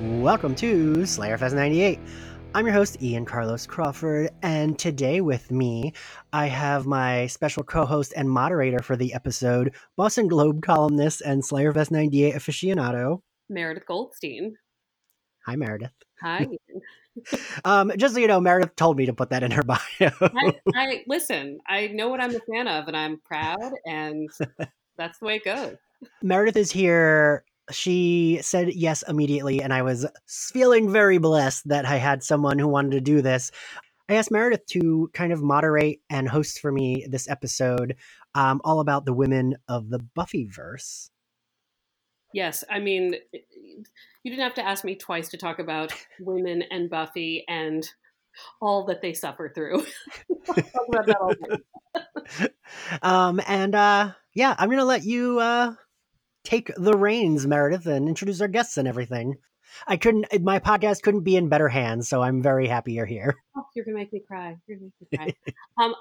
Welcome to Slayerfest 98. I'm your host, Ian Carlos Crawford, and today with me, I have my special co host and moderator for the episode, Boston Globe columnist and Slayerfest 98 aficionado, Meredith Goldstein. Hi, Meredith. Hi. um, just so you know, Meredith told me to put that in her bio. I, I listen. I know what I'm a fan of, and I'm proud, and that's the way it goes. Meredith is here. She said yes immediately, and I was feeling very blessed that I had someone who wanted to do this. I asked Meredith to kind of moderate and host for me this episode, um, all about the women of the Buffyverse. Yes, I mean, you didn't have to ask me twice to talk about women and Buffy and all that they suffer through. um, and uh, yeah, I'm gonna let you uh, take the reins, Meredith, and introduce our guests and everything. I couldn't. My podcast couldn't be in better hands, so I'm very happy you're here. Oh, you're gonna make me cry. You're gonna make me cry. um,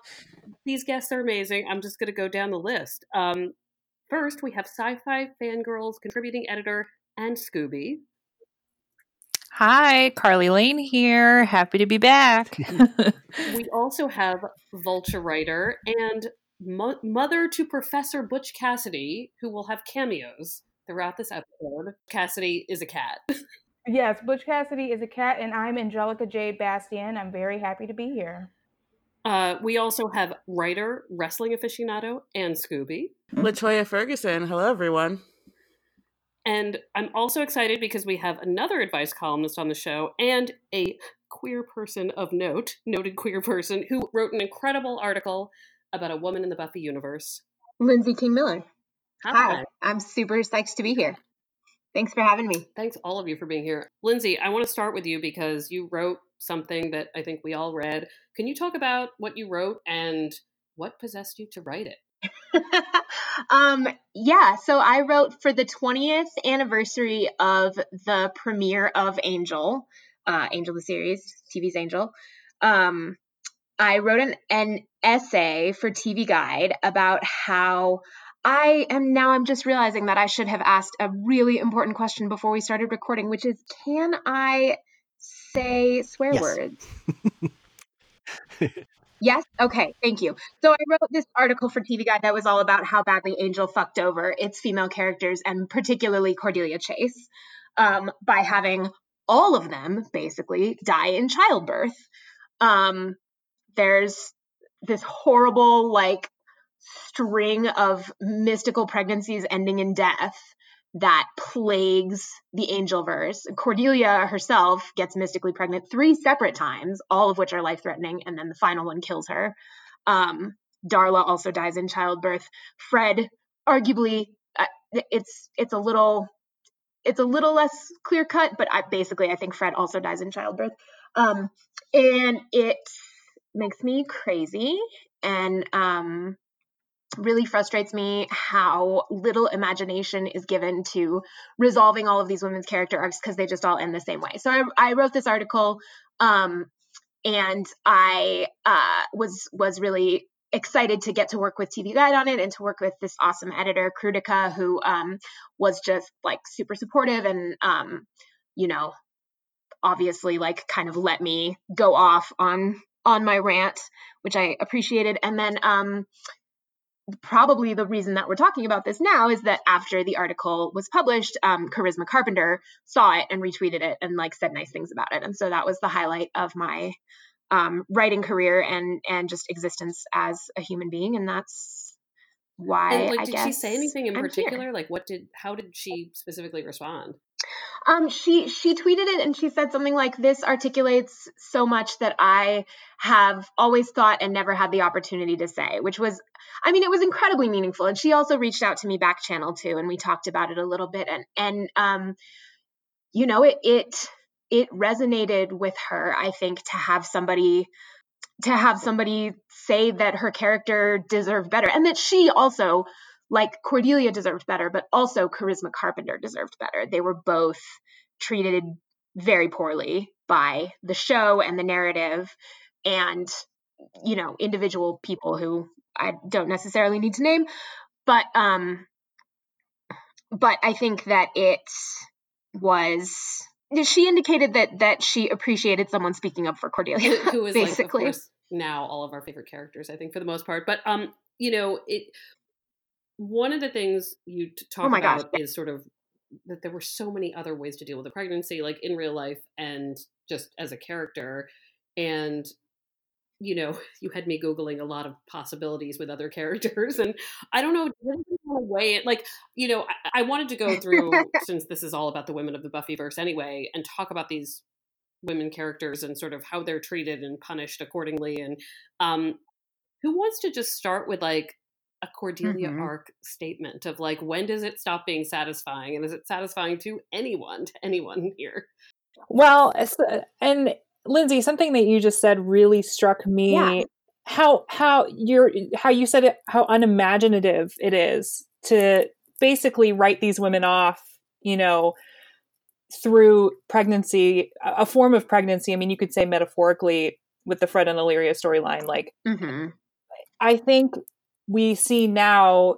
these guests are amazing. I'm just gonna go down the list. Um, first, we have Sci-Fi Fangirls contributing editor and Scooby. Hi, Carly Lane here. Happy to be back. we also have Vulture writer and mo- mother to Professor Butch Cassidy, who will have cameos throughout this episode. Cassidy is a cat. yes, Butch Cassidy is a cat, and I'm Angelica J. Bastién. I'm very happy to be here. Uh, we also have writer, wrestling aficionado, and Scooby. Latoya Ferguson. Hello, everyone. And I'm also excited because we have another advice columnist on the show and a queer person of note, noted queer person, who wrote an incredible article about a woman in the Buffy universe. Lindsay King Miller. Hi. Hi. I'm super psyched to be here. Thanks for having me. Thanks, all of you, for being here. Lindsay, I want to start with you because you wrote something that I think we all read. Can you talk about what you wrote and what possessed you to write it? um, yeah, so I wrote for the 20th anniversary of the premiere of Angel, uh, Angel the series, TV's Angel. Um, I wrote an, an essay for TV Guide about how I am now I'm just realizing that I should have asked a really important question before we started recording, which is can I say swear Yes. words? Yes. Okay. Thank you. So I wrote this article for TV Guide that was all about how badly Angel fucked over its female characters and particularly Cordelia Chase um, by having all of them basically die in childbirth. Um, there's this horrible like string of mystical pregnancies ending in death that plagues the Angelverse. Cordelia herself gets mystically pregnant three separate times, all of which are life threatening, and then the final one kills her. Um, Darla also dies in childbirth. Fred, arguably, uh, it's it's a little it's a little less clear cut, but I, basically, I think Fred also dies in childbirth. Um, and it makes me crazy and um, really frustrates me how little imagination is given to resolving all of these women's character arcs because they just all end the same way. So I, I wrote this article um, and I uh, was was really excited to get to work with TV Guide on it and to work with this awesome editor Krutika who um, was just like super supportive and um, you know obviously like kind of let me go off on on my rant which I appreciated and then um probably the reason that we're talking about this now is that after the article was published, um, Charisma Carpenter saw it and retweeted it and like said nice things about it, and so that was the highlight of my um, writing career and and just existence as a human being, and that's why. And like, I did she say anything in I'm particular? here. Like, what did? How did she specifically respond? Um, she she tweeted it and she said something like, "This articulates so much that I have always thought and never had the opportunity to say," which was, I mean, it was incredibly meaningful. And she also reached out to me back channel too, and we talked about it a little bit. And and um, you know, it it it resonated with her. I think to have somebody to have somebody say that her character deserved better and that she also like Cordelia deserved better, but also Charisma Carpenter deserved better. They were both treated very poorly by the show and the narrative and you know individual people who I don't necessarily need to name but um but I think that it was she indicated that that she appreciated someone speaking up for Cordelia. who is like, of basically. course, now all of our favorite characters, I think, for the most part. But um, you know, it one of the things you t- talk Oh my gosh, about is sort of that there were so many other ways to deal with a pregnancy, like in real life and just as a character. And you know, you had me googling a lot of possibilities with other characters, and I don't know, does anybody want to weigh it? Like, you know, I, I wanted to go through since this is all about the women of the Buffyverse anyway, and talk about these women characters and sort of how they're treated and punished accordingly. And um, who wants to just start with like a Cordelia Mhm. arc statement of like when does it stop being satisfying, and is it satisfying to anyone, to anyone here? Well, uh, and Lindsay, something that you just said really struck me. Yeah. How how you're how you said it how unimaginative it is to basically write these women off, you know, through pregnancy, a form of pregnancy. I mean, you could say metaphorically with the Fred and Illyria storyline, like hmm I think we see now,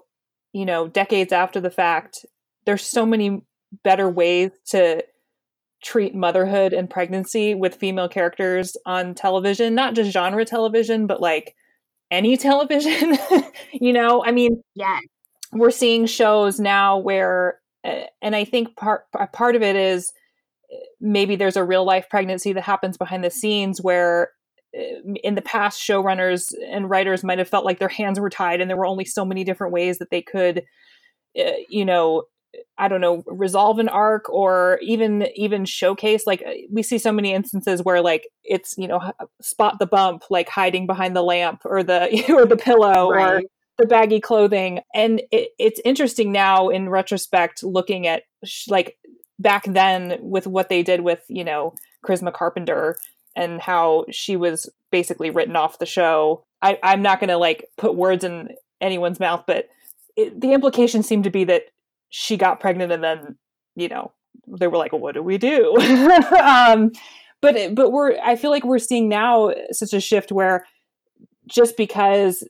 you know, decades after the fact, there's so many better ways to treat motherhood and pregnancy with female characters on television, not just genre television, but like any television. you know, I mean, Yes. we're seeing shows now where uh, and i think part part of it is uh, maybe there's a real life pregnancy that happens behind the scenes where in the past showrunners and writers might have felt like their hands were tied and there were only so many different ways that they could uh, you know i don't know resolve an arc or even even showcase like uh, we see so many instances where like it's you know spot the bump like hiding behind the lamp or the or the pillow or the baggy clothing. And it, it's interesting now in retrospect looking at sh- like back then with what they did with you know charisma carpenter and how she was basically written off the show. I, i'm not going to like put words in anyone's mouth but it, the implication seemed to be that she got pregnant and then you know they were like what do we do? Um but but we're i feel like we're seeing now such a shift where just because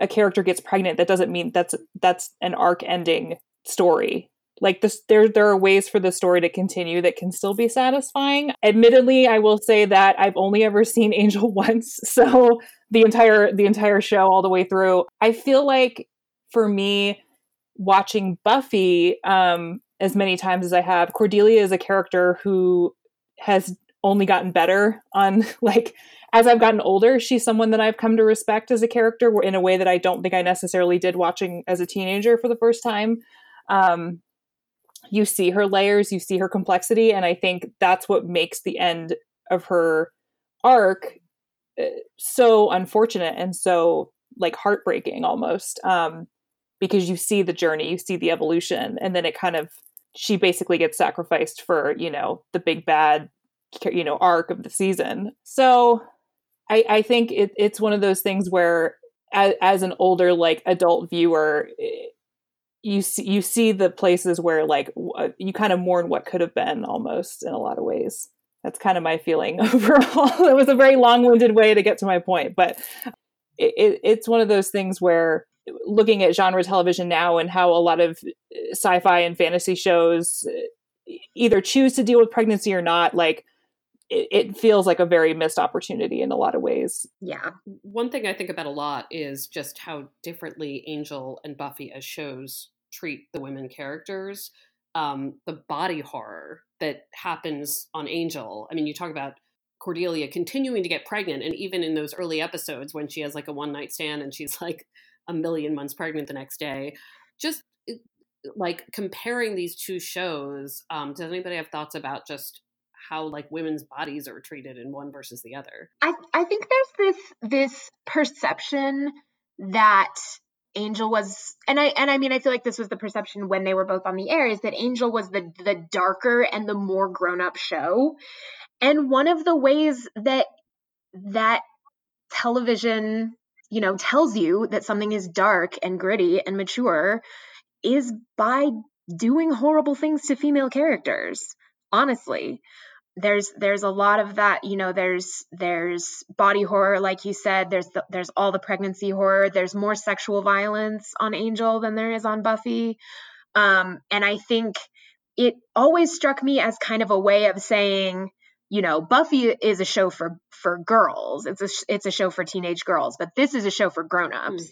a character gets pregnant that doesn't mean that's that's an arc ending story like this there there are ways for the story to continue that can still be satisfying admittedly i will say that i've only ever seen angel once so the entire the entire show all the way through i feel like for me watching buffy um as many times as i have cordelia is a character who has only gotten better on like as I've gotten older, she's someone that I've come to respect as a character in a way that I don't think I necessarily did watching as a teenager for the first time. Um, you see her layers, you see her complexity, and I think that's what makes the end of her arc uh, so unfortunate and so like heartbreaking almost um, because you see the journey, you see the evolution, and then it kind of she basically gets sacrificed for you know the big bad you know arc of the season. So I, I think it, it's one of those things where as, as an older like adult viewer you see you see the places where like uh, you kind of mourn what could have been almost in a lot of ways that's kind of my feeling overall it was a very long-winded way to get to my point but it, it, it's one of those things where looking at genre television now and how a lot of eh, sci-fi and fantasy shows eh, either choose to deal with pregnancy or not like it, it feels like a very missed opportunity in a lot of ways. Yeah. One thing I think about a lot is just how differently Angel and Buffy as shows treat the women characters. Um, the body horror that happens on Angel. I mean, you talk about Cordelia continuing to get pregnant, and even in those early episodes when she has like a one night stand and she's like a million months pregnant the next day, just like comparing these two shows. Um, does anybody have thoughts about just how like women's bodies are treated in one versus the other? I I think there's this this perception that Angel was and I and I mean I feel like this was the perception when they were both on the air is that Angel was the the darker and the more grown up show. And one of the ways that that television, you know, tells you that something is dark and gritty and mature is by doing horrible things to female characters. Honestly, there's there's a lot of that you know there's there's body horror like you said there's the, there's all the pregnancy horror there's more sexual violence on angel than there is on buffy um and i think it always struck me as kind of a way of saying, you know, Buffy is a show for for girls. It's a it's a show for teenage girls, but this is a show for grown-ups. Mm.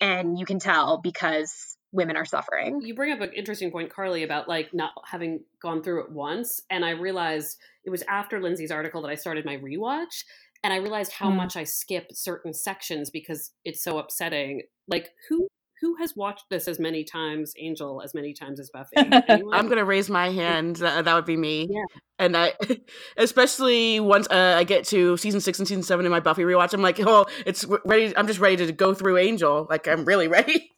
And you can tell because women are suffering. You bring up an interesting point, Carly, about like not having gone through it once. And I realized it was after Lindsay's article that I started my rewatch. And I realized how mm. much I skip certain sections because it's so upsetting. Like, who who has watched this as many times, Angel, as many times as Buffy? I'm going to raise my hand. That, that would be me. Yeah. And I, especially once uh, I get to season six and season seven in my Buffy rewatch, I'm like, oh, it's ready. I'm just ready to go through Angel. Like, I'm really ready.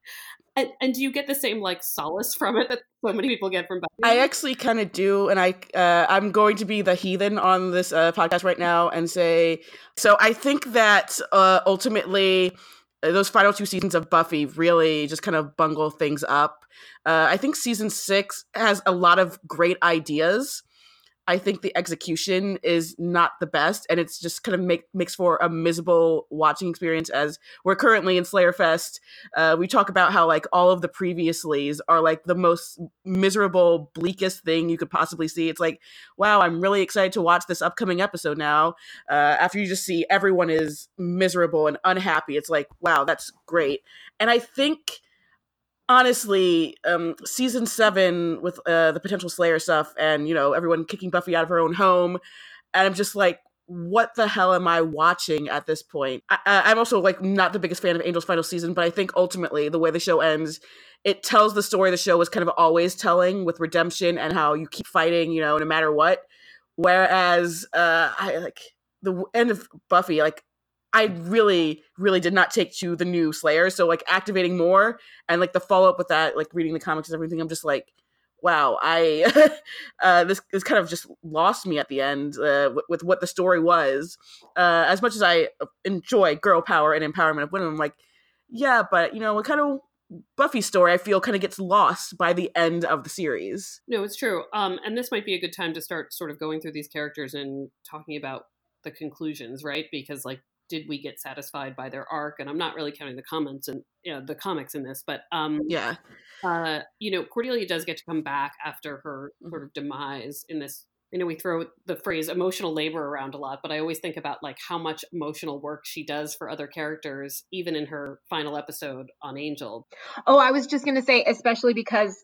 And, and do you get the same like solace from it that so many people get from Buffy? I actually kind of do, and I uh, I'm going to be the heathen on this uh, podcast right now and say, so I think that uh, ultimately uh, those final two seasons of Buffy really just kind of bungle things up. Uh, I think season six has a lot of great ideas I think the execution is not the best, and it's just kind of make makes for a miserable watching experience. As we're currently in Slayer Fest, uh, we talk about how like all of the previouslys are like the most miserable, bleakest thing you could possibly see. It's like, wow, I'm really excited to watch this upcoming episode now. Uh, after you just see everyone is miserable and unhappy, it's like, wow, that's great. And I think honestly, um, season seven with uh, the potential Slayer stuff, and you know everyone kicking Buffy out of her own home, and I'm just like, what the hell am I watching at this point? I, am also like not the biggest fan of Angel's final season, but I think ultimately the way the show ends, it tells the story the show was kind of always telling with redemption and how you keep fighting, you know, no matter what. Whereas, uh, I like the end of Buffy, like I really, really did not take to the new Slayer. So like activating more and like the follow up with that, like reading the comics and everything, I'm just like, wow, I uh, this this kind of just lost me at the end uh, with, with, what the story was. Uh, as much as I enjoy girl power and empowerment of women, I'm like, yeah, but you know, what kind of Buffy story I feel kind of gets lost by the end of the series. No, it's true. Um, and this might be a good time to start sort of going through these characters and talking about the conclusions, right? Because like did we get satisfied by their arc? And I'm not really counting the comments and you know, the comics in this, but um, yeah, uh, you know, Cordelia does get to come back after her mm-hmm. sort of demise in this. You know, we throw the phrase emotional labor around a lot, but I always think about like how much emotional work she does for other characters, even in her final episode on Angel. Oh, I was just gonna say, especially because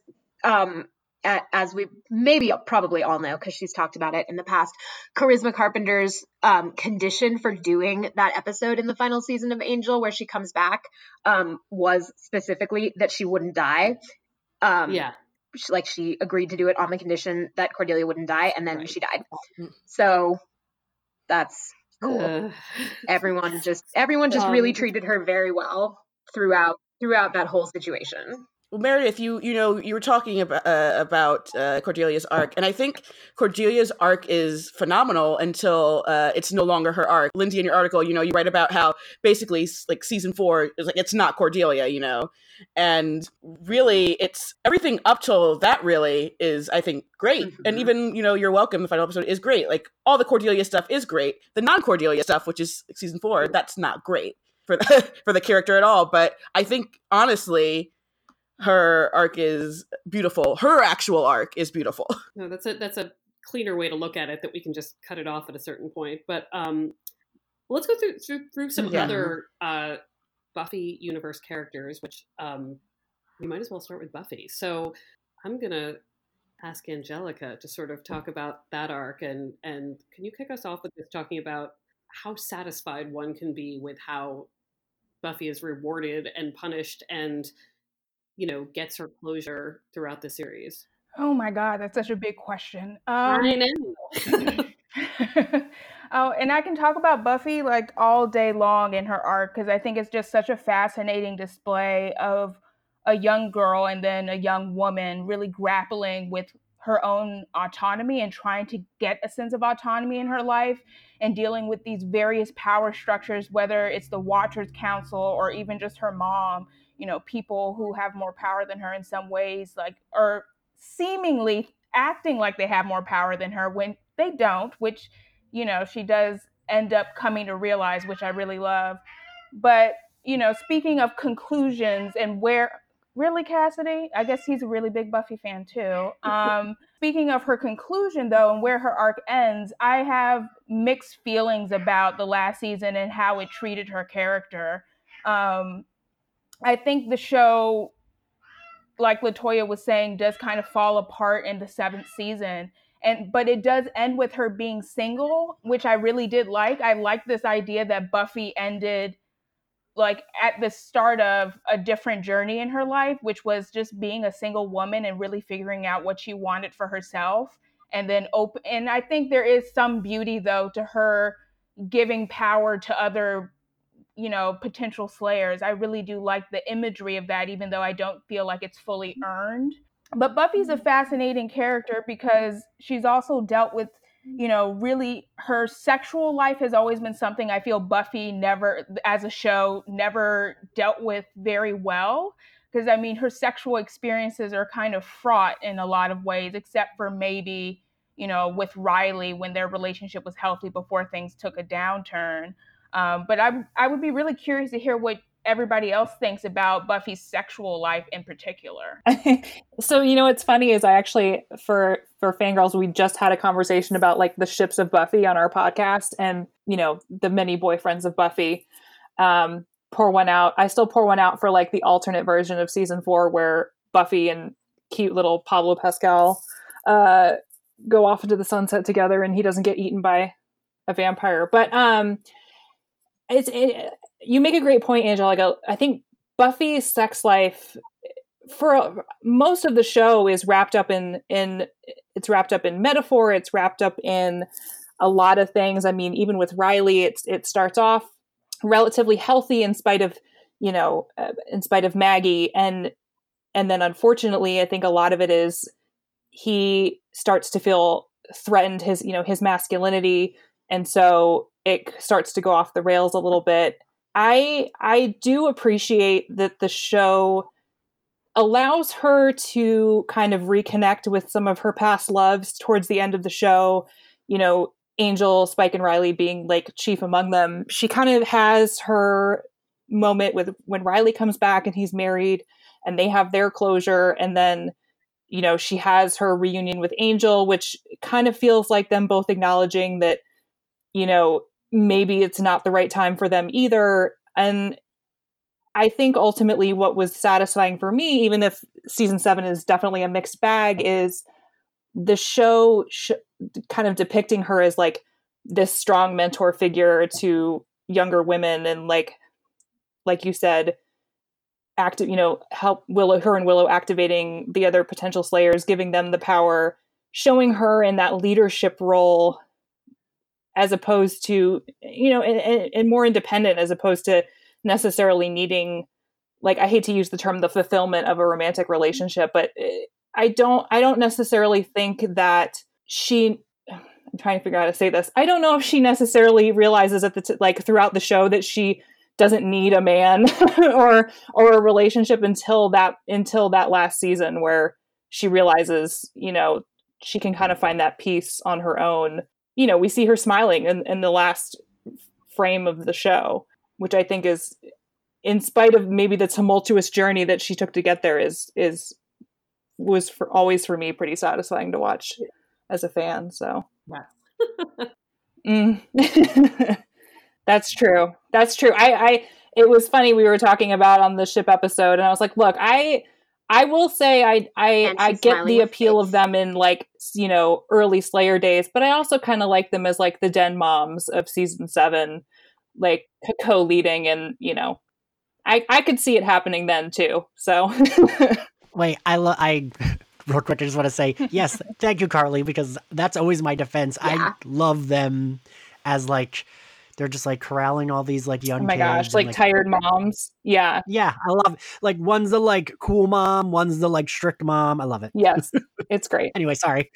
um, as we maybe probably all know because she's talked about it in the past, Charisma Carpenter's um, condition for doing that episode in the final season of Angel, where she comes back, um, was specifically that she wouldn't die. Um, yeah. She, like she agreed to do it on the condition that Cordelia wouldn't die, and then right. she died. So that's cool. Uh, everyone just everyone just really um, treated her very well throughout throughout that whole situation. Well, Meredith, you you know you were talking about uh, about uh, Cordelia's arc, and I think Cordelia's arc is phenomenal until uh, it's no longer her arc. Lindsay, in your article, you know, you write about how basically like season four is like it's not Cordelia, you know, and really it's everything up till that really is I think great, mm-hmm. and even you know you're welcome. The final episode is great. Like all the Cordelia stuff is great. The non Cordelia stuff, which is season four, that's not great for the, for the character at all. But I think honestly her arc is beautiful. Her actual arc is beautiful. No, that's a that's a cleaner way to look at it that we can just cut it off at a certain point. But um, let's go through through, through some yeah. other uh, Buffy universe characters, which um, we might as well start with Buffy. So I'm gonna ask Angelica to sort of talk about that arc and and can you kick us off with this talking about how satisfied one can be with how Buffy is rewarded and punished and you know gets her closure throughout the series? Oh my god, that's such a big question. Um, I know. oh, and I can talk about Buffy like all day long in her arc because I think it's just such a fascinating display of a young girl and then a young woman really grappling with her own autonomy and trying to get a sense of autonomy in her life and dealing with these various power structures, whether it's the Watchers Council or even just her mom you know people who have more power than her in some ways like are seemingly acting like they have more power than her when they don't which you know she does end up coming to realize which i really love. But you know speaking of conclusions and where really cassidy? I guess he's a really big buffy fan too. Um Speaking of her conclusion, though, and where her arc ends, I have mixed feelings about the last season and how it treated her character. Um, I think the show, like Latoya was saying, does kind of fall apart in the seventh season. And but it does end with her being single, which I really did like. I like this idea that Buffy ended like at the start of a different journey in her life, which was just being a single woman and really figuring out what she wanted for herself. And then open, and I think there is some beauty though to her giving power to other, you know, potential slayers. I really do like the imagery of that, even though I don't feel like it's fully mm-hmm. earned. But Buffy's a mm-hmm. fascinating character because she's also dealt with you mm-hmm. know, really her sexual life has always been something I feel Buffy never, as a show, never dealt with very well. Because I mean, her sexual experiences are kind of fraught in a lot of ways, except for maybe, you know, with Riley when their relationship was healthy before things took a downturn. Um, but I, I would be really curious to hear what everybody else thinks about Buffy's sexual life in particular. so you know what's funny is I actually for for fangirls we just had a conversation about like the ships of Buffy on our podcast and you know the many boyfriends of Buffy. Um, pour one out. I still pour one out for like the alternate version of season four where Buffy and cute little Pablo Pascal uh, go off into the sunset together and he doesn't get eaten by a vampire. But um, it's it, you make a great point, Angelica. I think Buffy's sex life for most of the show is wrapped up in in it's wrapped up in metaphor. It's wrapped up in a lot of things. I mean, even with Riley, it's it starts off relatively healthy in spite of you know uh, in spite of Maggie and and then unfortunately, I think a lot of it is he starts to feel threatened his you know his masculinity and so it starts to go off the rails a little bit I I do appreciate that the show allows her to kind of reconnect with some of her past loves towards the end of the show. You know, Angel, Spike, and Riley being like chief among them. She kind of has her moment with when Riley comes back and he's married and they have their closure and then you know she has her reunion with Angel which kind of feels like them both acknowledging that you know maybe it's not the right time for them either. And I think ultimately what was satisfying for me, even if season seven is definitely a mixed bag, is the show sh- kind of depicting her as like this strong mentor figure to younger women and like like you said active you know help willow her and willow activating the other potential slayers giving them the power showing her in that leadership role as opposed to you know and, and more independent as opposed to necessarily needing like i hate to use the term the fulfillment of a romantic relationship but eh, i don't i don't necessarily think that she i'm trying to figure out how to say this. I don't know if she necessarily realizes at the t- like throughout the show that she doesn't need a man or or a relationship until that until that last season where she realizes you know she can kind of find that peace on her own you know, we see her smiling in, in the last frame of the show, which I think is, in spite of maybe the tumultuous journey that she took to get there, is is was for always for me pretty satisfying to watch as a fan. So yeah. mm. That's true. That's true. I, I it was funny we were talking about on the ship episode and I was like, look, I I will say I I I get the appeal face. of them in like you know early Slayer days, but I also kind of like them as like the den moms of season seven, like co-leading, and you know, I I could see it happening then too. So wait, I love I. Real quick, I just want to say yes, thank you, Carly, because that's always my defense. Yeah. I love them as like they're just like corralling all these like young. Oh my gosh, like, like, tired moms. Yeah, yeah, I love it. Like one's the like cool mom, one's the like strict mom. I love it. Yes, it's great. anyway, sorry.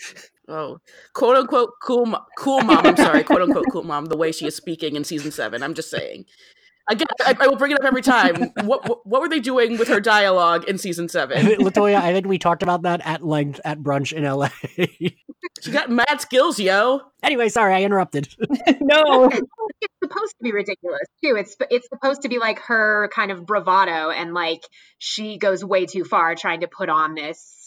Oh, quote unquote cool, mo- cool mom. I'm sorry, quote unquote cool mom. The way she is speaking in season seven. I'm just saying. Again, I, I, will bring it up every time. What, what, what were they doing with her dialogue in season seven? Latoya, I think we talked about that at length at brunch in LA. she got mad skills, yo. Anyway, sorry, I interrupted. no, it's supposed to be ridiculous too. It's it's supposed to be like her kind of bravado, and like she goes way too far trying to put on this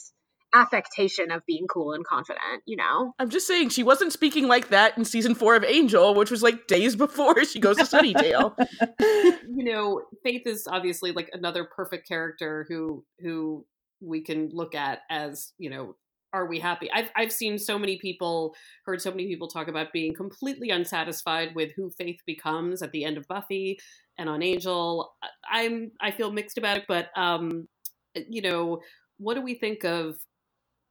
affectation of being cool and confident, you know? I'm just saying she wasn't speaking like that in season four of Angel, which was like days before she goes to Sunnydale. you know, Faith is obviously like another perfect character who who we can look at as, you know, are we happy? I've I've seen so many people, heard so many people talk about being completely unsatisfied with who Faith becomes at the end of Buffy and on Angel. I'm I feel mixed about it, but um, you know, what do we think of,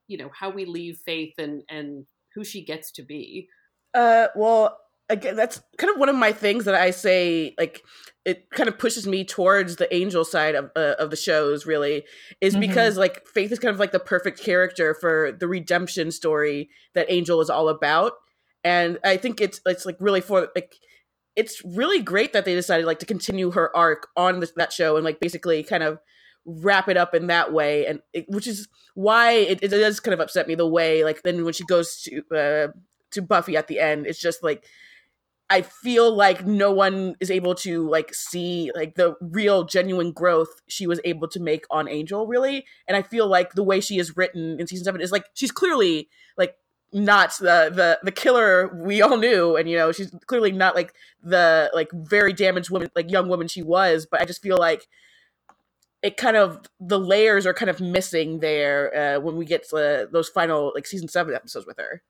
you know, how we leave Faith and and who she gets to be? Uh, well, again, that's kind of one of my things that I say, like, it kind of pushes me towards the angel side of uh, of the shows. Really, is Mhm. because like Faith is kind of like the perfect character for the redemption story that Angel is all about, and I think it's it's like really for like. It's really great that they decided like to continue her arc on this, that show and like basically kind of wrap it up in that way, and it, which is why it, it does kind of upset me the way like then when she goes to uh, to Buffy at the end, it's just like I feel like no one is able to like see like the real genuine growth she was able to make on Angel really. And I feel like the way she is written in season 7 is like she's clearly like not the the the killer we all knew. And you know she's clearly not like the like very damaged woman like young woman she was but I just feel like it kind of the layers are kind of missing there uh, when we get to those final like season 7 episodes with her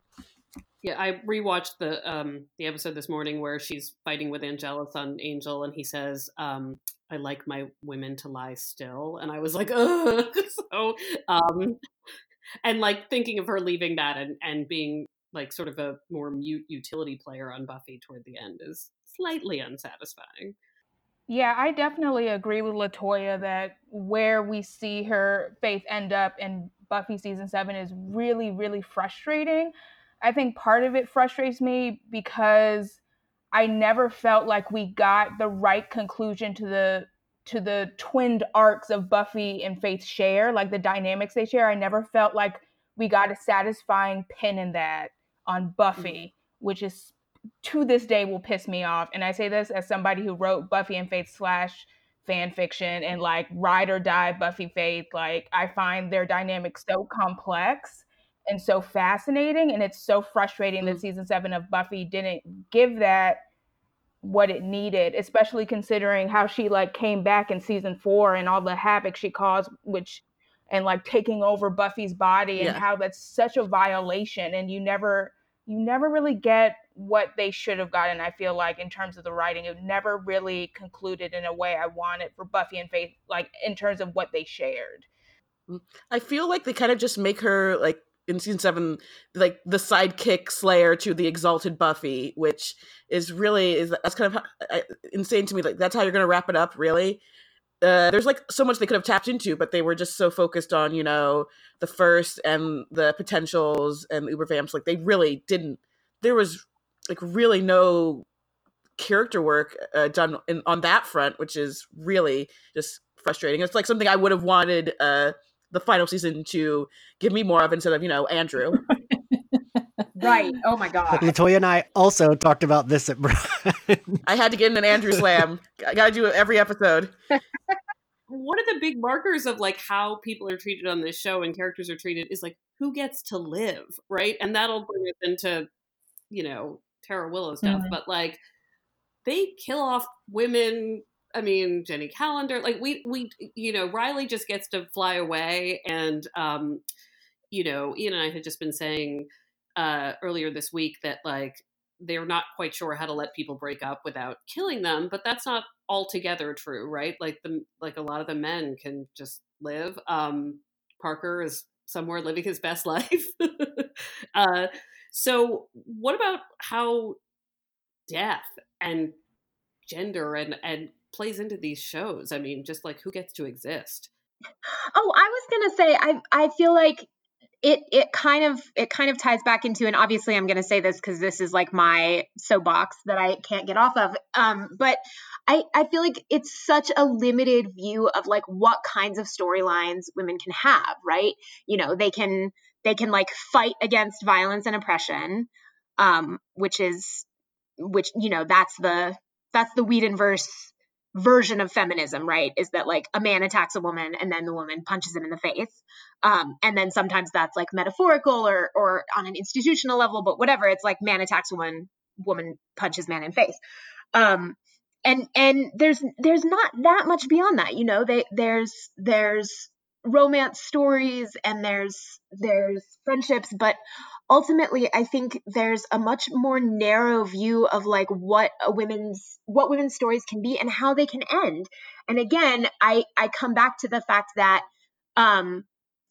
Yeah, I rewatched the um the episode this morning where she's fighting with Angelus on Angel, and he says, um, "I like my women to lie still," and I was like, "Ugh." so, um, and like thinking of her leaving that and and being like sort of a more mute utility player on Buffy toward the end is slightly unsatisfying. Yeah, I definitely agree with Latoya that where we see her Faith end up in Buffy season seven is really, really frustrating. I think part of it frustrates me because I never felt like we got the right conclusion to the to the twinned arcs of Buffy and Faith share, like the dynamics they share. I never felt like we got a satisfying pin in that on mm-hmm. Buffy, which is to this day will piss me off. And I say this as somebody who wrote Buffy and Faith slash fan fiction and like ride or die Buffy Faith. Like I find their dynamic so complex and so fascinating. And it's so frustrating that mm-hmm. season seven of Buffy didn't give that what it needed, especially considering how she like came back in season four and all the havoc she caused, which and like taking over Buffy's body and Yeah. how that's such a violation and you never you never really get what they should have gotten, I feel like, in terms of the writing. It never really concluded in a way I wanted for Buffy and Faith, like in terms of what they shared. I feel like they kind of just make her like in season seven, like the sidekick slayer to the exalted Buffy, which is really is that's kind of insane to me. Like that's how you're gonna wrap it up, really. Uh, there's like so much they could have tapped into, but they were just so focused on you know the first and the potentials and Uber Vamps. Like they really didn't. There was like really no character work uh, done in, on that front, which is really just frustrating. It's like something I would have wanted uh, the final season to give me more of instead of you know Andrew. Right. Oh my god. Latoya and I also talked about this at Brian. I had to get in an Andrew slam. I got to do it every episode. One of the big markers of like how people are treated on this show and characters are treated is like who gets to live, right? And that'll bring us into, you know, Tara Willow stuff. Mhm. But like they kill off women. I mean, Jenny Calendar, like we we you know, Riley just gets to fly away and um, you know, Ian and I had just been saying uh earlier this week that like they're not quite sure how to let people break up without killing them, but that's not altogether true, right? Like the like a lot of the men can just live. Um Parker is somewhere living his best life. uh so what about how death and gender and and plays into these shows? I mean, just like who gets to exist? Oh, I was gonna say I I feel like it it kind of it kind of ties back into and obviously I'm gonna say this because this is like my soapbox that I can't get off of. Um, but I I feel like it's such a limited view of like what kinds of storylines women can have, right? You know, they can they can like fight against violence and oppression, um, which is which you know that's the that's the Whedonverse version of feminism, right? Is that like a man attacks a woman and then the woman punches him in the face. Um, and then sometimes that's like metaphorical or or on an institutional level, but whatever. It's like man attacks woman, woman punches man in face. Um, and and there's there's not that much beyond that, you know. They there's there's romance stories and there's there's friendships, but ultimately i think there's a much more narrow view of like what a women's what women's stories can be and how they can end. And again i i come back to the fact that um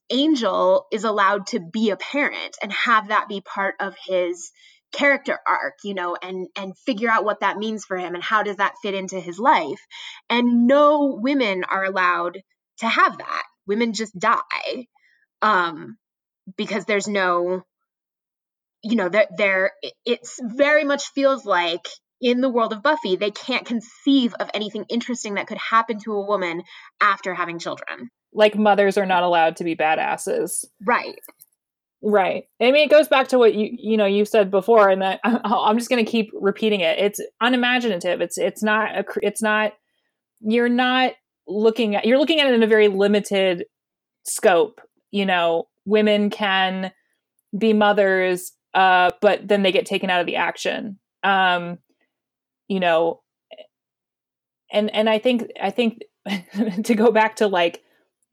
angel is allowed to be a parent and have that be part of his character arc you know and and figure out what that means for him and how does that fit into his life. And no women are allowed to have that women just die um because there's no you know, that there it's very much feels like in the world of Buffy, they can't conceive of anything interesting that could happen to a woman after having children. Like mothers are not allowed to be badasses. Right. Right. I mean, it goes back to what you you know you said before, and that I'm just going to keep repeating it. It's unimaginative. It's it's not a it's not you're not looking at you're looking at it in a very limited scope. You know, women can be mothers uh, but then they get taken out of the action. Um, you know, and and I think I think to go back to like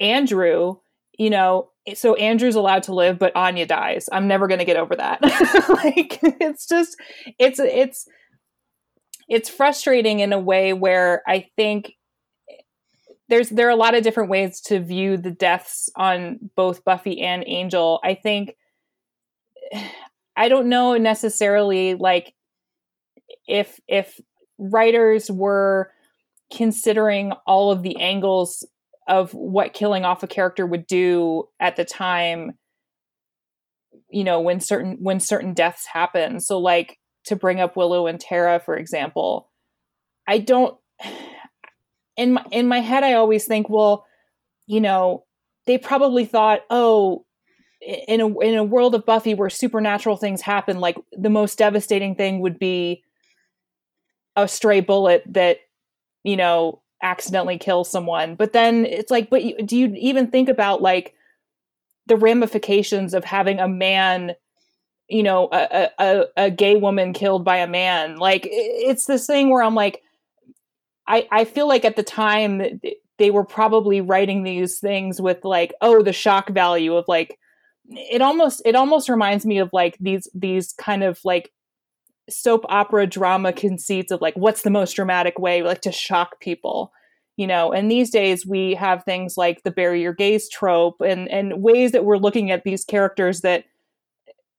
Andrew, you know, so Andrew's allowed to live, but Anya dies. I'm never going to get over that. like it's just it's it's it's frustrating in a way where I think there's there are a lot of different ways to view the deaths on both Buffy and Angel. I think I don't know necessarily like if if writers were considering all of the angles of what killing off a character would do at the time you know when certain when certain deaths happen so like to bring up willow and tara for example i don't in my in my head i always think well you know they probably thought oh in a in a world of Buffy where supernatural things happen, like the most devastating thing would be a stray bullet that you know accidentally kills someone. But then it's like, but do you even think about like the ramifications of having a man, you know, a a, a gay woman killed by a man? Like it's this thing where I'm like, I I feel like at the time they were probably writing these things with like, oh, the shock value of like it almost it almost reminds me of like these these kind of like soap opera drama conceits of like what's the most dramatic way like to shock people you know? And these days we have things like the bury your gays trope and and ways that we're looking at these characters that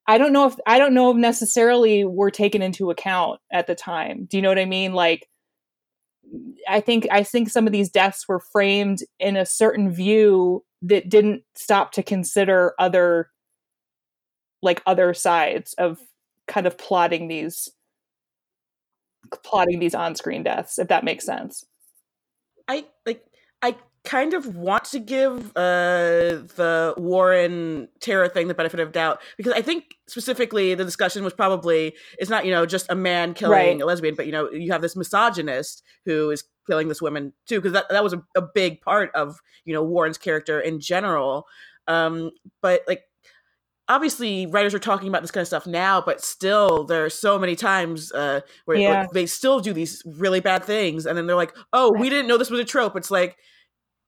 i don't know if i don't know if necessarily were taken into account at the time. Do you know what i mean? Like i think i think some of these deaths were framed in a certain view that didn't stop to consider other like other sides of kind of plotting these plotting these on-screen deaths if that makes sense. I like i kind of want to give uh the warren tara thing the benefit of doubt because i think specifically the discussion was probably it's not you know just a man killing right. a lesbian but you know you have this misogynist who is killing this woman too because that, that was a, a big part of you know warren's character in general um but like obviously writers are talking about this kind of stuff now but still there are so many times uh where, yeah. where they still do these really bad things and then they're like oh we didn't know this was a trope it's like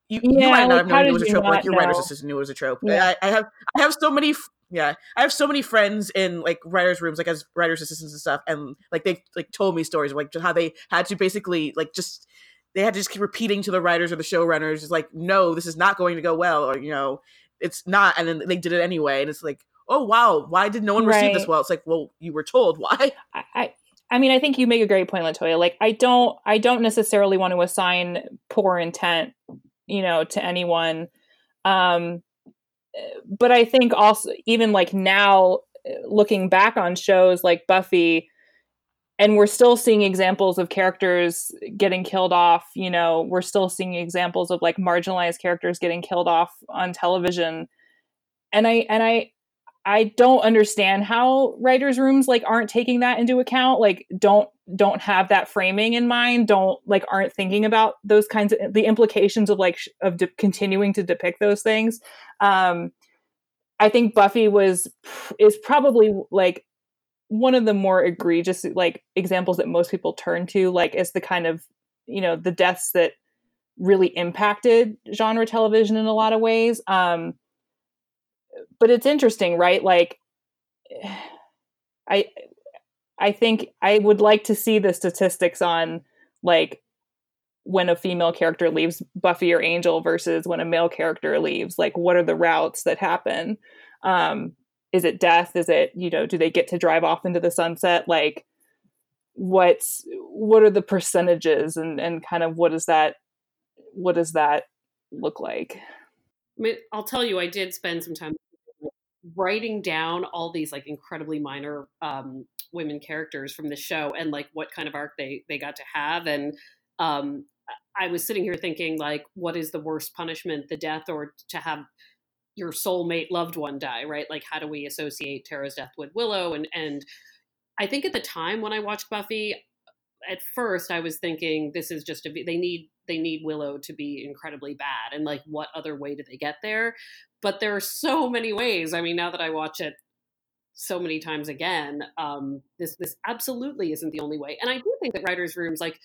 you, yeah, you might not have known it was a trope like your know? writer's assistant knew it was a trope yeah. I, I have i have so many yeah i have so many friends in like writers rooms like as writers assistants and stuff and like they like told me stories of like how they had to basically like just they had to just keep repeating to the writers or the showrunners, it's like, no, this is not going to go well, or you know, it's not, and then they did it anyway, and it's like, oh wow, why did no one right. receive this well? It's like, well, you were told why. I, I mean, I think you make a great point, Latoya. Like, I don't, I don't necessarily want to assign poor intent, you know, to anyone. Um, but I think also, even like now, looking back on shows like Buffy, and we're still seeing examples of characters getting killed off you know we're still seeing examples of like marginalized characters getting killed off on television and i and i i don't understand how writers rooms like aren't taking that into account like don't don't have that framing in mind don't like aren't thinking about those kinds of the implications of like of de- continuing to depict those things. Um i think buffy was is probably like one of the more egregious like examples that most people turn to like as the kind of you know the deaths that really impacted genre television in a lot of ways. Um but it's interesting right? Like i I think I would like to see the statistics on like when a female character leaves Buffy or Angel versus when a male character leaves. Like, what are the routes that happen? Um, is it death? Is it you know? Do they get to drive off into the sunset? Like, what's what are the percentages and and kind of what does that what does that look like? I mean, I'll tell you, I did spend some time writing down all these like incredibly minor um, women characters from the show and like what kind of arc they they got to have and um i was sitting here thinking like what is the worst punishment the death or to have your soulmate loved one die right? Like how do we associate tara's death with willow? And and i think at the time when i watched buffy at first i was thinking this is just a they need they need willow to be incredibly bad and like what other way do they get there but there are so many ways i mean now that i watch it so many times again, um, this this absolutely isn't the only way. And I do think that writers' rooms, like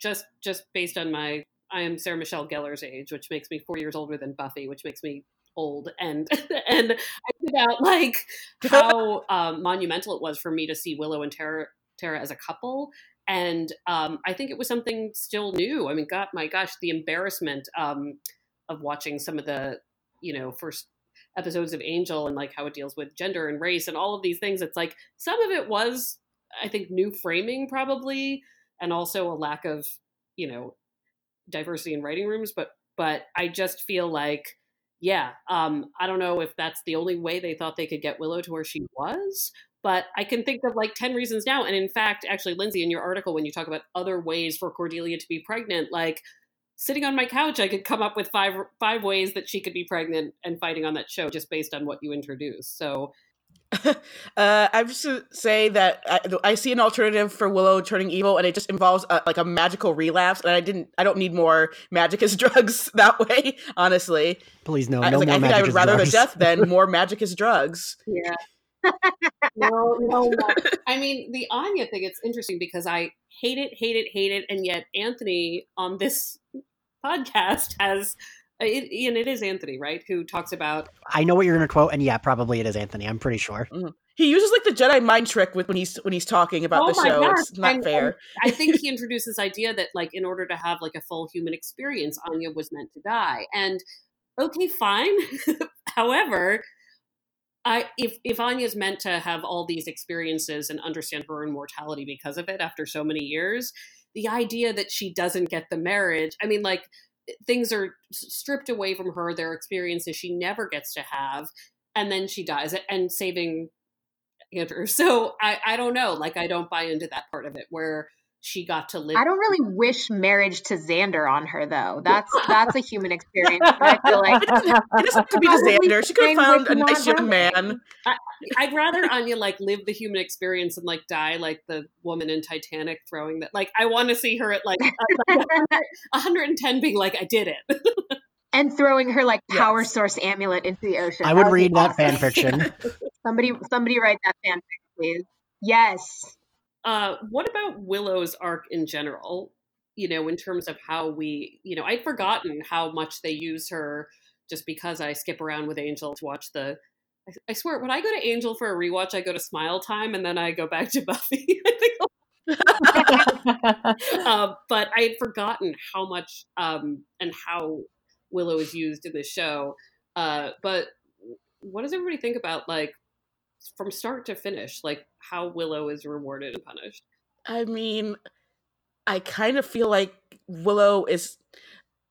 just just based on my, I am Sarah Michelle Gellar's age, which makes me four years older than Buffy, which makes me old. And and I think about like how um, monumental it was for me to see Willow and Tara Tara as a couple. And um, I think it was something still new. I mean, God, my gosh, the embarrassment um, of watching some of the, you know, first episodes of Angel and like how it deals with gender and race and all of these things. It's like some of it was, I think, new framing probably, and also a lack of, you know, diversity in writing rooms. But but I just feel like, yeah, um, I don't know if that's the only way they thought they could get Willow to where she was. But I can think of like 10 reasons now. And in fact, actually, Lindsay, in your article, when you talk about other ways for Cordelia to be pregnant, like sitting on my couch, I could come up with five five ways that she could be pregnant and fighting on that show just based on what you introduced. So. uh, I just say that I, I, see an alternative for Willow turning evil, and it just involves a, like a magical relapse. And I didn't, I don't need more magic as drugs that way. Honestly, please no, I, no like, more I think I would rather drugs. the death than more magic as drugs. Yeah. no, no, no. I mean, the Anya thing, it's interesting because I hate it, hate it, hate it. And yet, Anthony on this podcast has, it, and it is Anthony, right? Who talks about. I know what you're going to quote, and yeah, probably it is Anthony. I'm pretty sure. Mm-hmm. He uses like the Jedi mind trick with when he's when he's talking about oh the show. Gosh. It's not and, fair. And I think he introduced this idea that like in order to have like a full human experience, Anya was meant to die. And okay, fine. However, I, if if Anya's meant to have all these experiences and understand her immortality because of it after so many years, the idea that she doesn't get the marriage, I mean, like things are stripped away from her, their experiences she never gets to have, and then she dies, and saving Andrew. So I I don't know, like I don't buy into that part of it where she got to live. I don't really wish marriage to Xander on her though. That's that's a human experience. I feel like it doesn't, it doesn't have to be to Xander. She could have found a nice young man. I, would rather Anya like live the human experience and like die like the woman in Titanic throwing that. Like I want to see her at like, like 110 being like I did it. and throwing her like power yes. source amulet into the ocean. I would, that would read that fan fiction. somebody, somebody write that fan fiction, please. Yes. Uh, what about Willow's arc in general? You know, in terms of how we, you know, I'd forgotten how much they use her just because I skip around with Angel to watch the. I, swear, when I go to Angel for a rewatch, I go to Smile Time and then I go back to Buffy. uh, but I had forgotten how much um, and how Willow is used in the show. Uh, but what does everybody think about like from start to finish, like how Willow is rewarded and punished? I mean, I kind of feel like Willow is,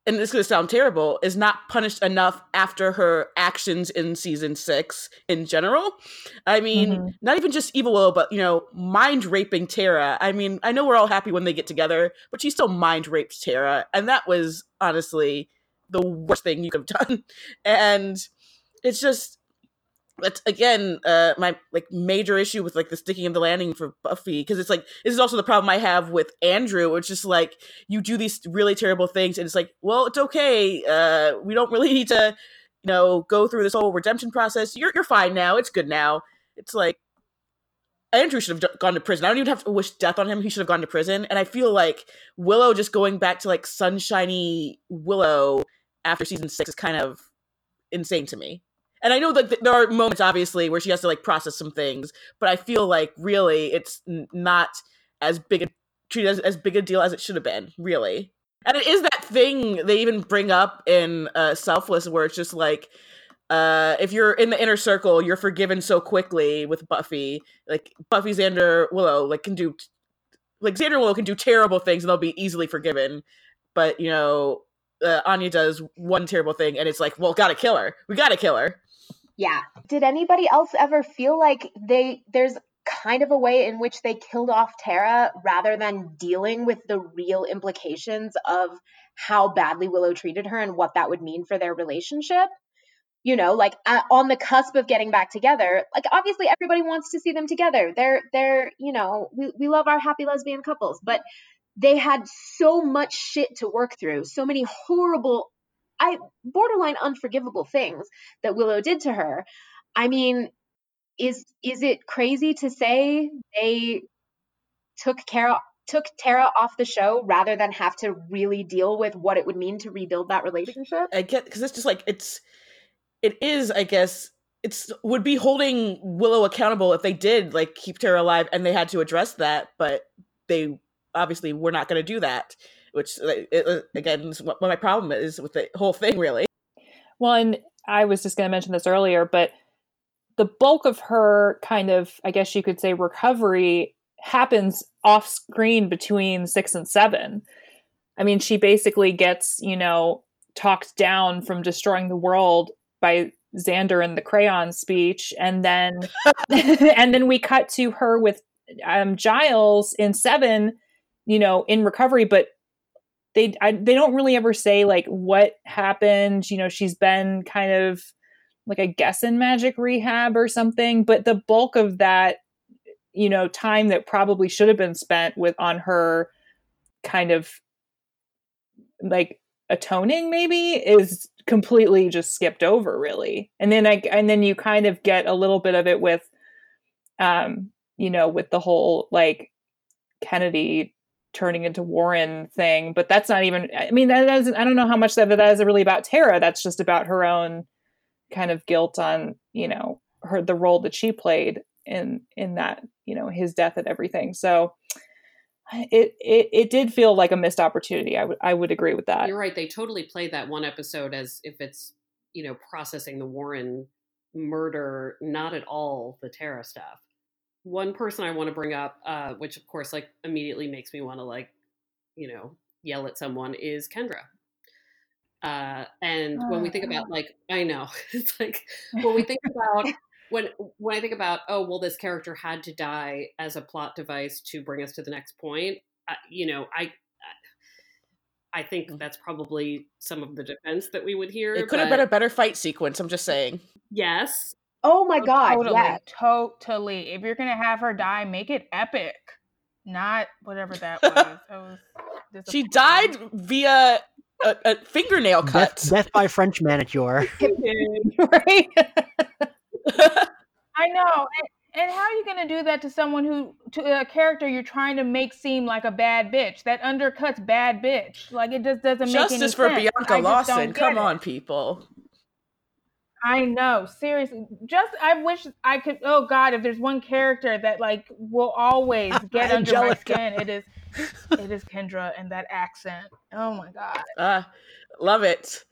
and this is going to sound terrible, is not punished enough after her actions in season six in general. I mean, mm-hmm. not even just evil Willow, but, you know, mind raping Tara. I mean, I know we're all happy when they get together, but she still mind raped Tara. And that was honestly the worst thing you could have done. And it's just, that's again uh my like major issue with like the sticking of the landing for buffy because it's like this is also the problem i have with andrew it's just like you do these really terrible things and it's like well it's okay uh we don't really need to you know go through this whole redemption process. You're, you're fine now. It's good now. It's like andrew should have gone to prison. I don't even have to wish death on him. He should have gone to prison. And i feel like willow just going back to like sunshiny willow after season six is kind of insane to me and I know that there are moments obviously where she has to like process some things, but I feel like really it's not as big a treated as, as big a deal as it should have been, really. And it is that thing they even bring up in uh, Selfless, where it's just like, uh, if you're in the inner circle, you're forgiven so quickly with Buffy. Like Buffy, Xander, Willow, like can do, like Xander Willow can do terrible things and they'll be easily forgiven. But you know, uh, Anya does one terrible thing, and it's like, well, gotta kill her. We gotta kill her. Yeah. Did anybody else ever feel like they there's kind of a way in which they killed off Tara rather than dealing with the real implications of how badly Willow treated her and what that would mean for their relationship? You know, like uh, on the cusp of getting back together. Like obviously everybody wants to see them together. They're they're, you know, we we love our happy lesbian couples, but they had so much shit to work through, so many horrible I borderline unforgivable things that Willow did to her. I mean, is is it crazy to say they took Kara took Tara off the show rather than have to really deal with what it would mean to rebuild that relationship? I get because it's just like it's it is, I guess, it's would be holding Willow accountable if they did like keep Tara alive and they had to address that, but they obviously were not going to do that which it, again is what my problem is with the whole thing really. Well and i was just going to mention this earlier but the bulk of her kind of i guess you could say recovery happens off screen between six and seven. I mean she basically gets you know talked down from destroying the world by xander in the crayon speech and then and then we cut to her with um, giles in seven you know in recovery but they I, they don't really ever say like what happened. You know, she's been kind of like I guess in magic rehab or something, but the bulk of that you know time that probably should have been spent with on her kind of like atoning maybe is completely just skipped over really and then i and then you kind of get a little bit of it with um you know with the whole like kennedy turning into Warren thing, but that's not even. I mean, that doesn't. I don't know how much of that is really about Tara. That's just about her own kind of guilt on you know her the role that she played in in that you know his death and everything. So it it it did feel like a missed opportunity. I would I would agree with that. You're right. They totally played that one episode as if it's you know processing the Warren murder, not at all the Tara stuff one person I want to bring up, uh, which of course like immediately makes me want to like, you know, yell at someone is Kendra. Uh, and oh, when we think about like, I know it's like when we think about when when I think about oh well this character had to die as a plot device to bring us to the next point. Uh, you know, I I think mm. that's probably some of the defense that we would hear. It could have been a better fight sequence. I'm just saying. Yes, Oh my oh, god, totally, yeah. Totally. If you're gonna have her die, make it epic. Not whatever that was. that was she died via a, a fingernail cut. Death, death, by French manicure. right? I know. And, and, how are you going to do that to someone who, to a character you're trying to make seem like a bad bitch? That undercuts bad bitch. Like it just doesn't Justice make any sense. Justice for Bianca Lawson. Come it. on, people. I know, seriously. Just I wish I could. Oh God, if there's one character that like will always get under my skin, it is it is Kendra and that accent. Oh my God. Uh, love it.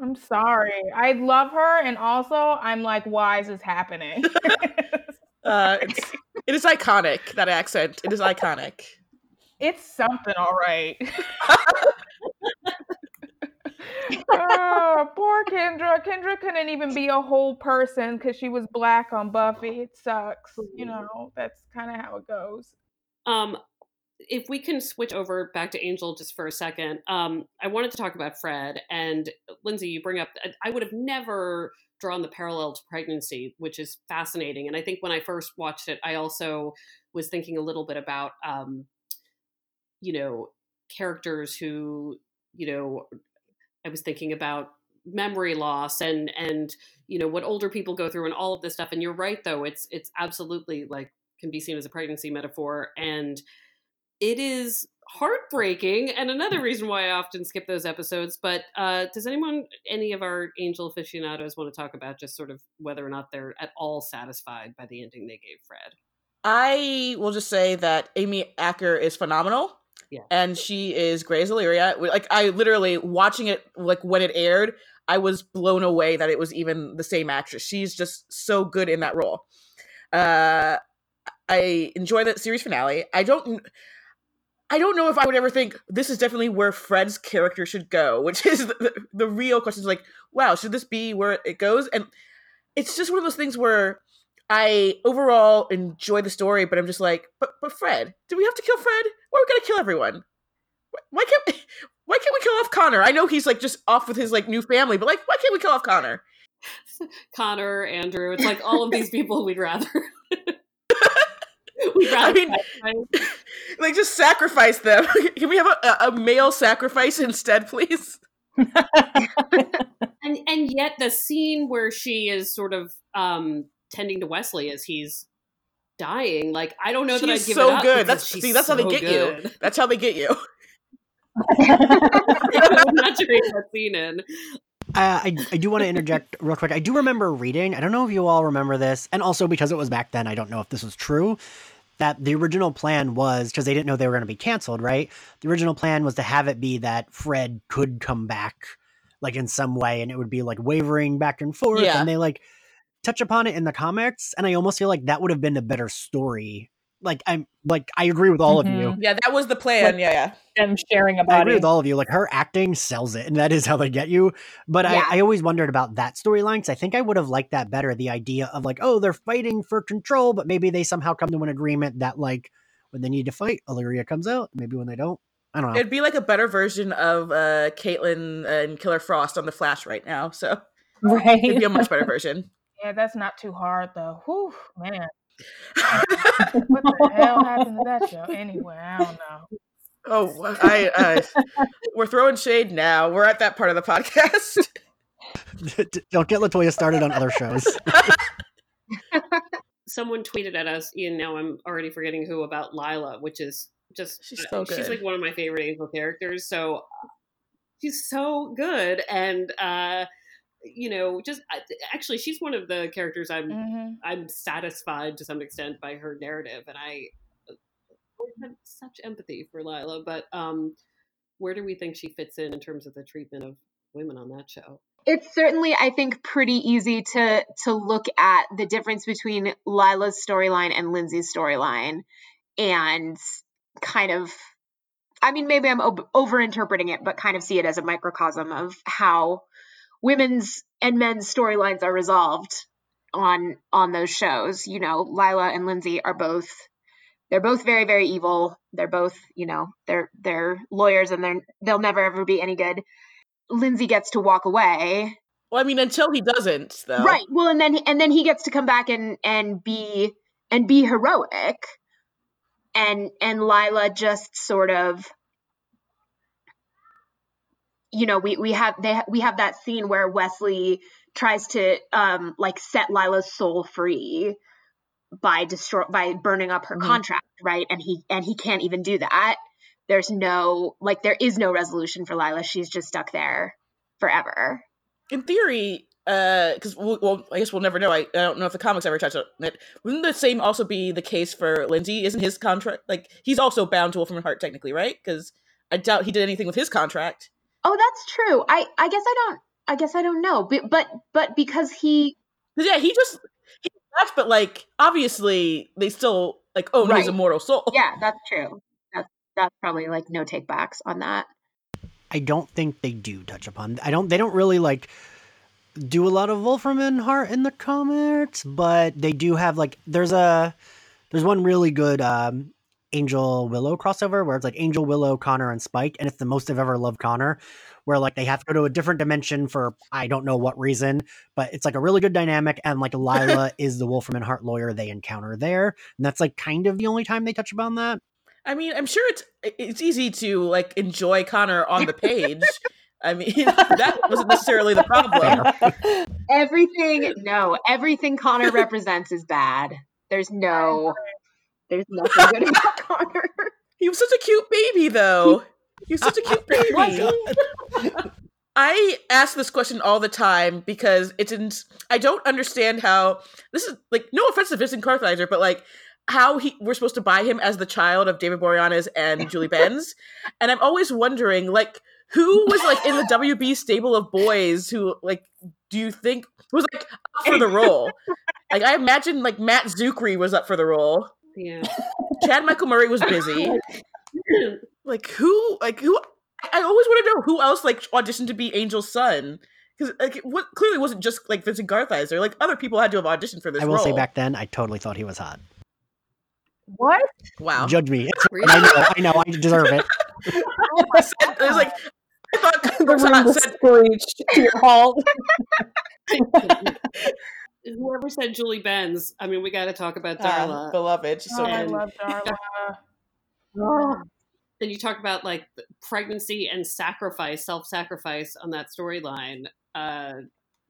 I'm sorry. I love her, and also I'm like, why is this happening? uh, it's, it is iconic. That accent. It is iconic. It's something, all right oh, poor Kendra. Kendra couldn't even be a whole person because she was black on Buffy. It sucks. You know, that's kind of how it goes. Um, if we can switch over back to Angel just for a second, um, I wanted to talk about Fred and Lindsay. You bring up, I would have never drawn the parallel to pregnancy, which is fascinating. And I think when I first watched it, I also was thinking a little bit about, um, you know, characters who, you know, I was thinking about memory loss and and you know what older people go through and all of this stuff and you're right though it's it's absolutely like can be seen as a pregnancy metaphor and it is heartbreaking and another reason why I often skip those episodes. But uh, does anyone, any of our Angel aficionados, want to talk about just sort of whether or not they're at all satisfied by the ending they gave Fred? I will just say that Amy Acker is phenomenal. And she is Grey's Illyria. Like I literally watching it like when it aired, I was blown away that it was even the same actress. She's just so good in that role. Uh I enjoy the series finale. I don't I don't know if I would ever think this is definitely where Fred's character should go, which is the, the, the real question. Is like, wow, should this be where it goes? And it's just one of those things where I overall enjoy the story, but I'm just like, but but Fred, do we have to kill Fred? Why are we gonna kill everyone? Why can't why can't we kill off Connor? I know he's like just off with his like new family, but like, why can't we kill off Connor? Connor, Andrew, it's like all of these people we'd rather. we'd rather I mean, like just sacrifice them. Can we have a, a male sacrifice instead, please? and and yet the scene where she is sort of um tending to Wesley as he's dying, like I don't know that I'd give so it up good. That's see, she's that's how they get good. you. That's how they get you. I'm not doing that scene in. Uh, I, I do want to interject real quick. I do remember reading, I don't know if you all remember this, and also because it was back then, I don't know if this was true, that the original plan was because they didn't know they were going to be canceled, right? The original plan was to have it be that Fred could come back, like in some way, and it would be like wavering back and forth. Yeah. And they like touch upon it in the comics, and I almost feel like that would have been a better story. Like I'm like I agree with all of you. Mhm. Yeah, that was the plan. Like- yeah, yeah. Them sharing a I agree with all of you. Like her acting sells it, and that is how they get you. But Yeah. I, I always wondered about that storyline because I think I would have liked that better. The idea of like, oh, they're fighting for control, but maybe they somehow come to an agreement that like when they need to fight, Illyria comes out. Maybe when they don't, I don't know. It'd be like a better version of uh Caitlyn and Killer Frost on the Flash right now. So right. it'd be a much better version. Yeah, that's not too hard though. Whew, man. What the hell happened to that show? Anyway, I don't know. oh, I uh, we're throwing shade now. We're at that part of the podcast. don't get Latoya started on other shows. Someone tweeted at us, Ian. Now I'm already forgetting who about Lila, which is just She's so she's like one of my favorite Angel characters. So she's so good, and uh, you know, just actually, she's one of the characters I'm hmm I'm satisfied to some extent by her narrative, and I always had such empathy for Lila. But um, where do we think she fits in in terms of the treatment of women on that show? it's certainly i think pretty easy to to look at the difference between lila's storyline and lindsay's storyline and kind of i mean maybe i'm over overinterpreting it but kind of see it as a microcosm of how women's and men's storylines are resolved on on those shows. You know lila and lindsay are both they're both very very evil. They're both you know they're they're lawyers and they're they'll never ever be any good. Lindsay gets to walk away. Well, I mean, until he doesn't, though. right. Well and then and then he gets to come back and and be and be heroic. And and lila just sort of you know we we have they we have that scene where wesley tries to um like set lila's soul free by destroy by burning up her Mhm. contract right and he and he can't even do that there's no like there is no resolution for lila she's just stuck there forever In theory, uh because we'll, well, I guess we'll never know. I, I don't know if the comics ever touch on it. Wouldn't the same also be the case for Lindsay? Isn't his contract like he's also bound to Wolfram Heart technically, right? Because I doubt he did anything with his contract. Oh, that's true. I I guess I don't I guess I don't know. But but but because he. yeah, he just he left, but like obviously they still like own his Right. immortal soul. yeah, that's true. That's that's probably like no take backs on that. I don't think they do touch upon. I don't. They don't really like do a lot of Wolfram and Hart in the comics, but they do have like there's a there's one really good um Angel Willow crossover where it's like Angel Willow, Connor, and Spike, and it's the most I've ever loved Connor. Where like they have to go to a different dimension for I don't know what reason, but it's like a really good dynamic, and like Lila is the Wolfram and Hart lawyer they encounter there, and that's like kind of the only time they touch upon that. I mean, I'm sure it's it's easy to like enjoy Connor on the page. I mean, that wasn't necessarily the problem. Everything, no, everything Connor represents is bad. There's no, there's nothing good about Connor. He was such a cute baby, though. He was such a cute oh baby. I ask this question all the time because it's in, I don't understand how this is like no offense to Vincent Kartheiser, but like how he we're supposed to buy him as the child of David Boreanaz and Julie Benz, and I'm always wondering like who was like in the WB stable of boys who like do you think was like up for the role? like I imagine like Matt Czuchry was up for the role. Yeah. Chad Michael Murray was busy. like who like who I always want to know who else like auditioned to be Angel's son. Because like what clearly wasn't just like Vincent Kartheiser. Like other people had to have auditioned for this I will role. say back then, I totally thought he was hot. What? Wow. Judge me. It's- Really? I know, I know, I deserve it. I said- it was like I thought the room was Said, screeched to a halt. Whoever said Julie Benz, I mean, we got to talk about ah, Darla. beloved. She's so oh, I love Darla. and you talk about like pregnancy and sacrifice, self-sacrifice on that storyline. Uh,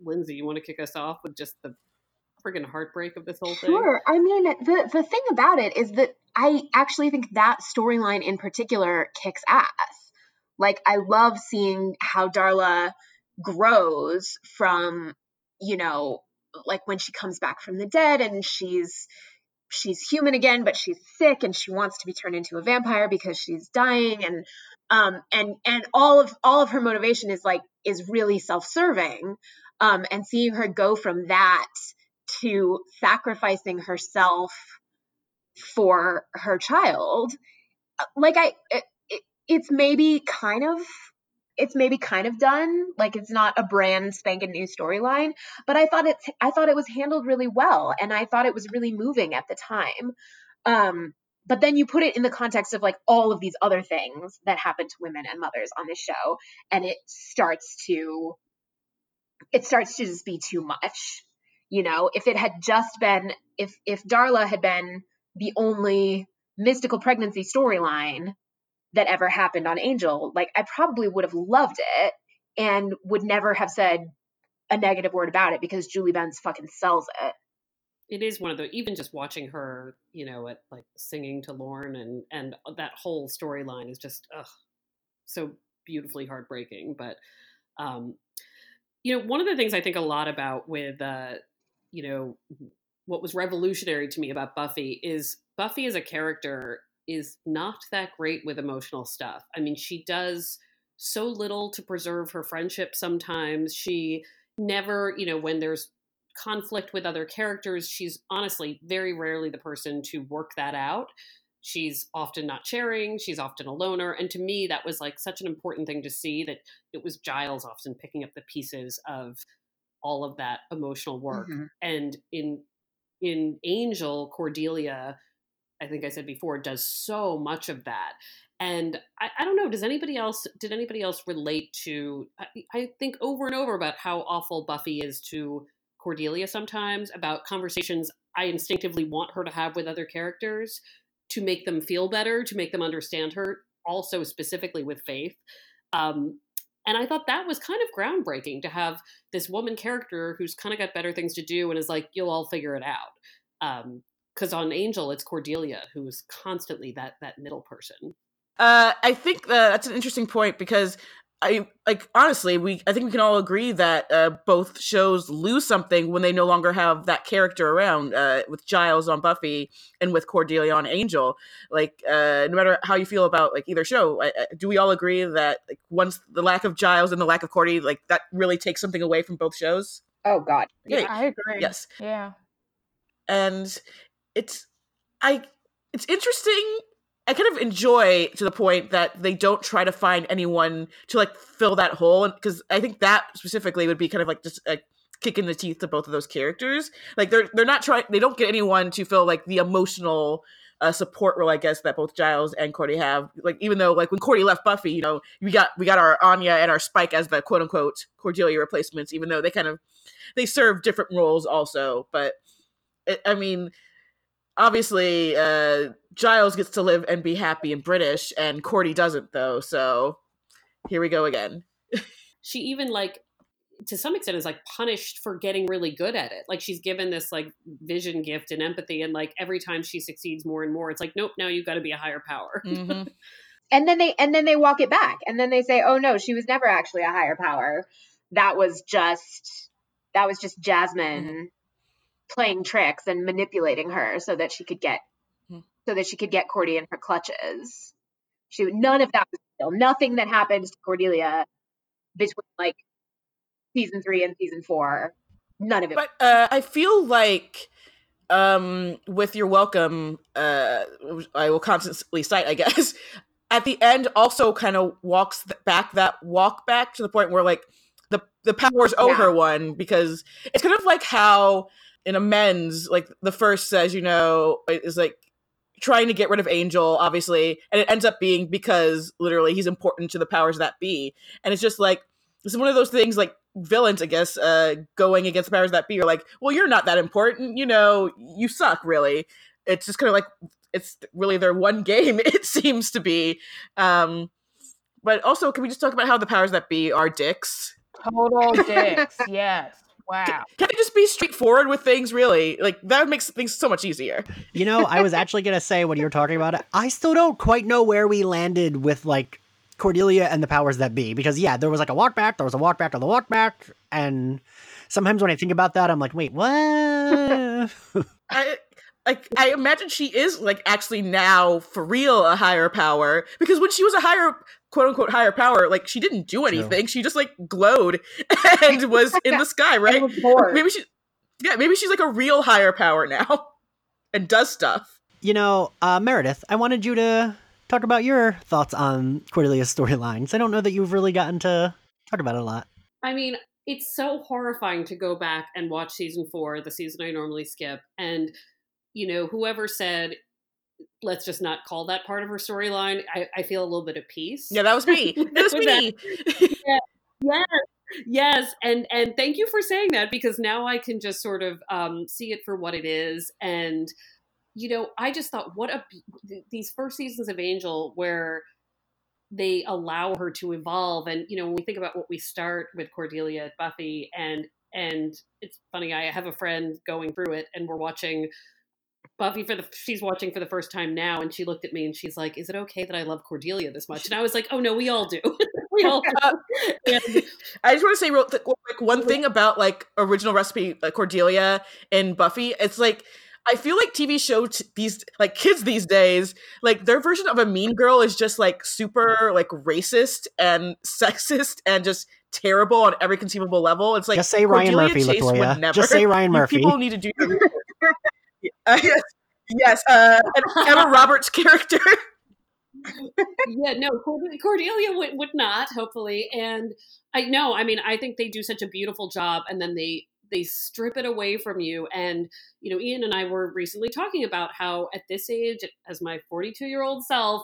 Lindsay, you want to kick us off with just the friggin' heartbreak of this whole thing? Sure. I mean, the the thing about it is that I actually think that storyline in particular kicks ass. Like, I love seeing how Darla grows from, you know, like when she comes back from the dead and she's she's human again, but she's sick and she wants to be turned into a vampire because she's dying and um and and all of all of her motivation is like is really self-serving. Um and seeing her go from that to sacrificing herself for her child uh, like i it, it, it's maybe kind of it's maybe kind of done like it's not a brand spanking new storyline but i thought it i thought it was handled really well and i thought it was really moving at the time. Um but then you put it in the context of like all of these other things that happen to women and mothers on this show and it starts to it starts to just be too much you know? If it had just been if if darla had been the only mystical pregnancy storyline that ever happened on angel like i probably would have loved it and would never have said a negative word about it because julie benz fucking sells it it is one of the even just watching her, you know, at like singing to Lorne and and that whole storyline is just ugh, so beautifully heartbreaking. But um, you know, one of the things I think a lot about with uh, you know, what was revolutionary to me about Buffy is Buffy as a character is not that great with emotional stuff. I mean, she does so little to preserve her friendship sometimes. She never, you know, when there's conflict with other characters, she's honestly very rarely the person to work that out. She's often not sharing, she's often a loner. And to me, that was like such an important thing to see that it was Giles often picking up the pieces of all of that emotional work. Mhm. And in in Angel, Cordelia, I think I said before, does so much of that. And I, I don't know, does anybody else did anybody else relate to I, I think over and over about how awful Buffy is to Cordelia sometimes about conversations I instinctively want her to have with other characters to make them feel better, to make them understand her, also specifically with Faith. Um, and I thought that was kind of groundbreaking to have this woman character who's kind of got better things to do and is like, you'll all figure it out. Because on Angel, it's Cordelia who's constantly that that middle person. Uh, I think uh, that's an interesting point because I like honestly, we I think we can all agree that uh, both shows lose something when they no longer have that character around. Uh, with Giles on Buffy and with Cordelia on Angel, like uh, no matter how you feel about like either show, I, I, do we all agree that like once the lack of Giles and the lack of Cordy, like that really takes something away from both shows? oh god Yeah. I agree. Yes, Yeah. and it's I it's interesting. I kind of enjoy to the point that they don't try to find anyone to like fill that hole, and because I think that specifically would be kind of like just like kick in the teeth to both of those characters. Like they're they're not trying. They don't get anyone to feel like the emotional uh, support role, I guess, that both Giles and Cordy have. Like even though like when Cordy left Buffy, you know, we got we got our Anya and our Spike as the quote unquote Cordelia replacements, even though they kind of they serve different roles also. But it, I mean, obviously, uh, Giles gets to live and be happy and British, and Cordy doesn't though. So here we go again. she even like to some extent is like punished for getting really good at it. Like she's given this like vision gift and empathy, and like every time she succeeds more and more, it's like, nope, now you've got to be a higher power. Mm-hmm. and then they and then they walk it back, and then they say, oh no, she was never actually a higher power. That was just that was just Jasmine mm-hmm. Playing tricks and manipulating her so that she could get mm-hmm. so that she could get Cordy in her clutches. She none of that was real. Nothing that happens to Cordelia between like season three and season four. None of it. But uh, I feel like um, with You're Welcome, uh, I will constantly cite, I guess, at the end also kind of walks back that walk back to the point where like the the powers owe yeah. her one because it's kind of like how in amends like the first says you know is like trying to get rid of angel obviously and it ends up being because literally he's important to the powers that be and it's just like it's one of those things like villains, I guess, uh, going against the powers that be are like, well, you're not that important, you know, you suck, really. It's just kind of like it's really their one game, it seems to be. Um, but also, can we just talk about how the powers that be are dicks? Total dicks, yes. Wow. Can, can I just be straightforward with things, really? Like, that makes things so much easier. You know, I was actually going to say when you were talking about it, I still don't quite know where we landed with, like, Cordelia and the powers that be because yeah, there was like a walk back, there was a walk back to the walk back, and sometimes when I think about that, I'm like, wait, what? I like I imagine she is like actually now for real a higher power because when she was a higher quote unquote higher power, like she didn't do anything. She just like glowed and was in the sky, right? Maybe she yeah, maybe she's like a real higher power now and does stuff. You know, uh, Meredith, I wanted you to talk about your thoughts on Cordelia's storylines. I don't know that you've really gotten to talk about it a lot. I mean, it's so horrifying to go back and watch season four, the season I normally skip, and you know, whoever said let's just not call that part of her storyline, I, I, feel a little bit of peace. Yeah, that was me. That was me. yeah. Yes. Yes, and and thank you for saying that because now I can just sort of um, see it for what it is, and you know, I just thought, what a these first seasons of Angel where they allow her to evolve, and you know, when we think about what we start with Cordelia at Buffy, and and it's funny, I have a friend going through it, and we're watching Buffy for the she's watching for the first time now, and she looked at me and she's like, "Is it okay that I love Cordelia this much?" And I was like, "Oh no, we all do. we all do." And, I just want to say real th- like one thing about like original recipe uh, Cordelia and Buffy. It's like I feel like TV show t- these like kids these days, like their version of a mean girl is just like super like racist and sexist and just terrible on every conceivable level. It's like just say Ryan Murphy, Chase Latoya. Never, just say Ryan Murphy. People need to do. Uh, yes, yes uh, Emma Roberts' character. yeah, no, Cordelia would, would not, hopefully. And I know, I mean, I think they do such a beautiful job, and then they they strip it away from you and you know ian and i were recently talking about how at this age as my 42 year old self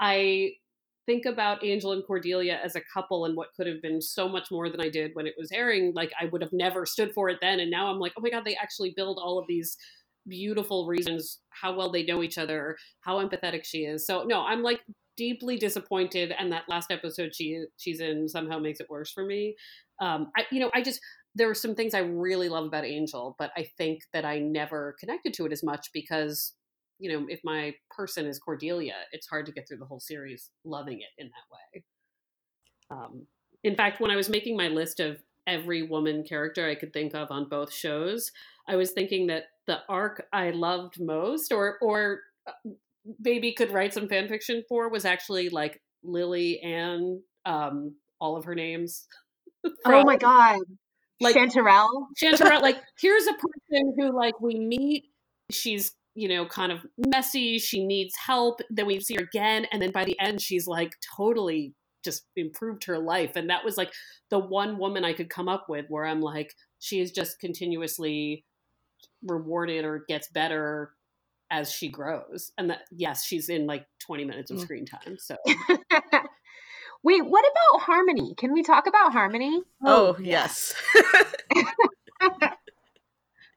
i think about angel and cordelia as a couple and what could have been so much more than i did when it was airing like i would have never stood for it then and now i'm like oh my god they actually build all of these beautiful reasons how well they know each other how empathetic she is so no i'm like deeply disappointed and that last episode she she's in somehow makes it worse for me um i you know i just there are some things I really love about Angel, but I think that I never connected to it as much because, you know, if my person is Cordelia, it's hard to get through the whole series loving it in that way. Um, in fact, when I was making my list of every woman character I could think of on both shows, I was thinking that the arc I loved most, or or uh, maybe could write some fan fiction for, was actually like Lily and um, all of her names. oh my god! like Chanterelle. Chanterelle, like here's a person who like we meet, she's you know kind of messy, she needs help, then we see her again, and then by the end she's like totally just improved her life, and that was like the one woman I could come up with where I'm like, she is just continuously rewarded or gets better as she grows. And that yes, she's in like 20 minutes of Mm. screen time. So Wait, what about Harmony? Can we talk about Harmony? Oh, yes.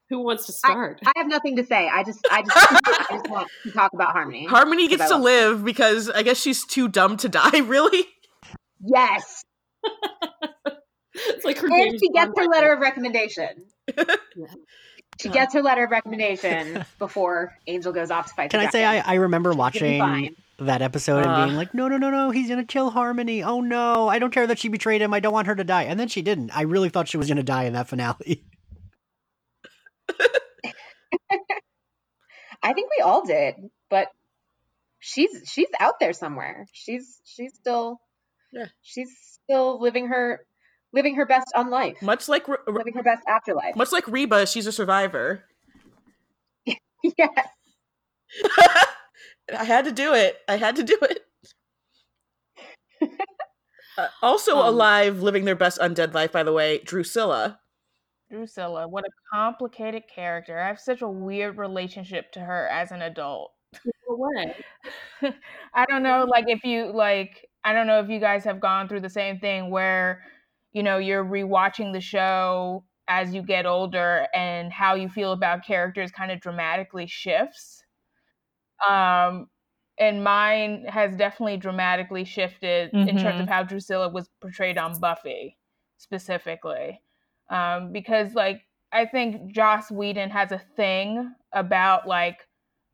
who wants to start? I have nothing to say. I just, I just, I just want to talk about Harmony. Harmony gets to love live because I guess she's too dumb to die, really? yes, it's like her and she gets her letter of recommendation. She Yeah. gets her letter of recommendation before Angel goes off to fight. Can the I say I. I remember She's gonna be watching that episode Uh. and being like, no, no, no, no, he's gonna kill Harmony. Oh no, I don't care that she betrayed him. I don't want her to die. And then she didn't. I really thought she was gonna die in that finale. I think we all did, but she's she's out there somewhere. She's she's still Yeah. she's still living her living her best on life. Much like Re- Re- living her best afterlife. much like Reba, she's a survivor. yes. I had to do it. I had to do it. Uh, also Um, alive, living their best undead life, by the way, Drusilla. Drusilla, what a complicated character. I have such a weird relationship to her as an adult. No way. I don't know, like if you like, I don't know if you guys have gone through the same thing where, you know, you're rewatching the show as you get older and how you feel about characters kind of dramatically shifts. Um, and mine has definitely dramatically shifted in terms of how Drusilla was portrayed on Buffy specifically. Um, because like I think Joss Whedon has a thing about like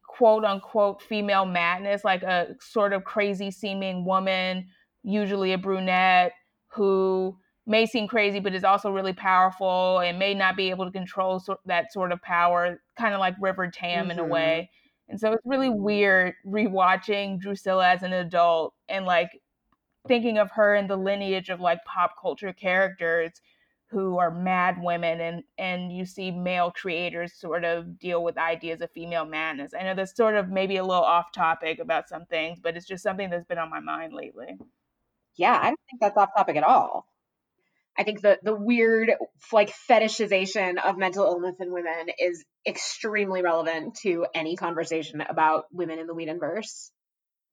quote unquote female madness, like a sort of crazy seeming woman, usually a brunette, who may seem crazy but is also really powerful and may not be able to control so- that sort of power, kind of like River Tam in a Mhm. way. And so it's really weird rewatching Drusilla as an adult and like thinking of her in the lineage of like pop culture characters who are mad women and and you see male creators sort of deal with ideas of female madness. I know that's sort of maybe a little off topic about some things, but it's just something that's been on my mind lately. Yeah, I don't think that's off topic at all. I think the the weird like fetishization of mental illness in women is extremely relevant to any conversation about women in the Whedonverse.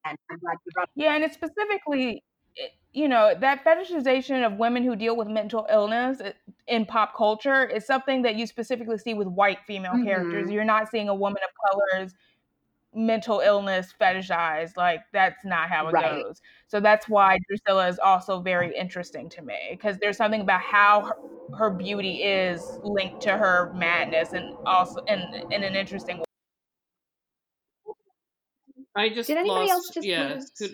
And I'm glad you brought Yeah, and it's specifically you know, that fetishization of women who deal with mental illness in pop culture is something that you specifically see with white female characters. Mhm. You're not seeing a woman of color's mental illness fetishized. Like that's not how it Right. goes. So that's why Drusilla is also very interesting to me because there's something about how her, her beauty is linked to her madness and also in in an interesting way. I just Did anybody lost, else just yeah. lose? who-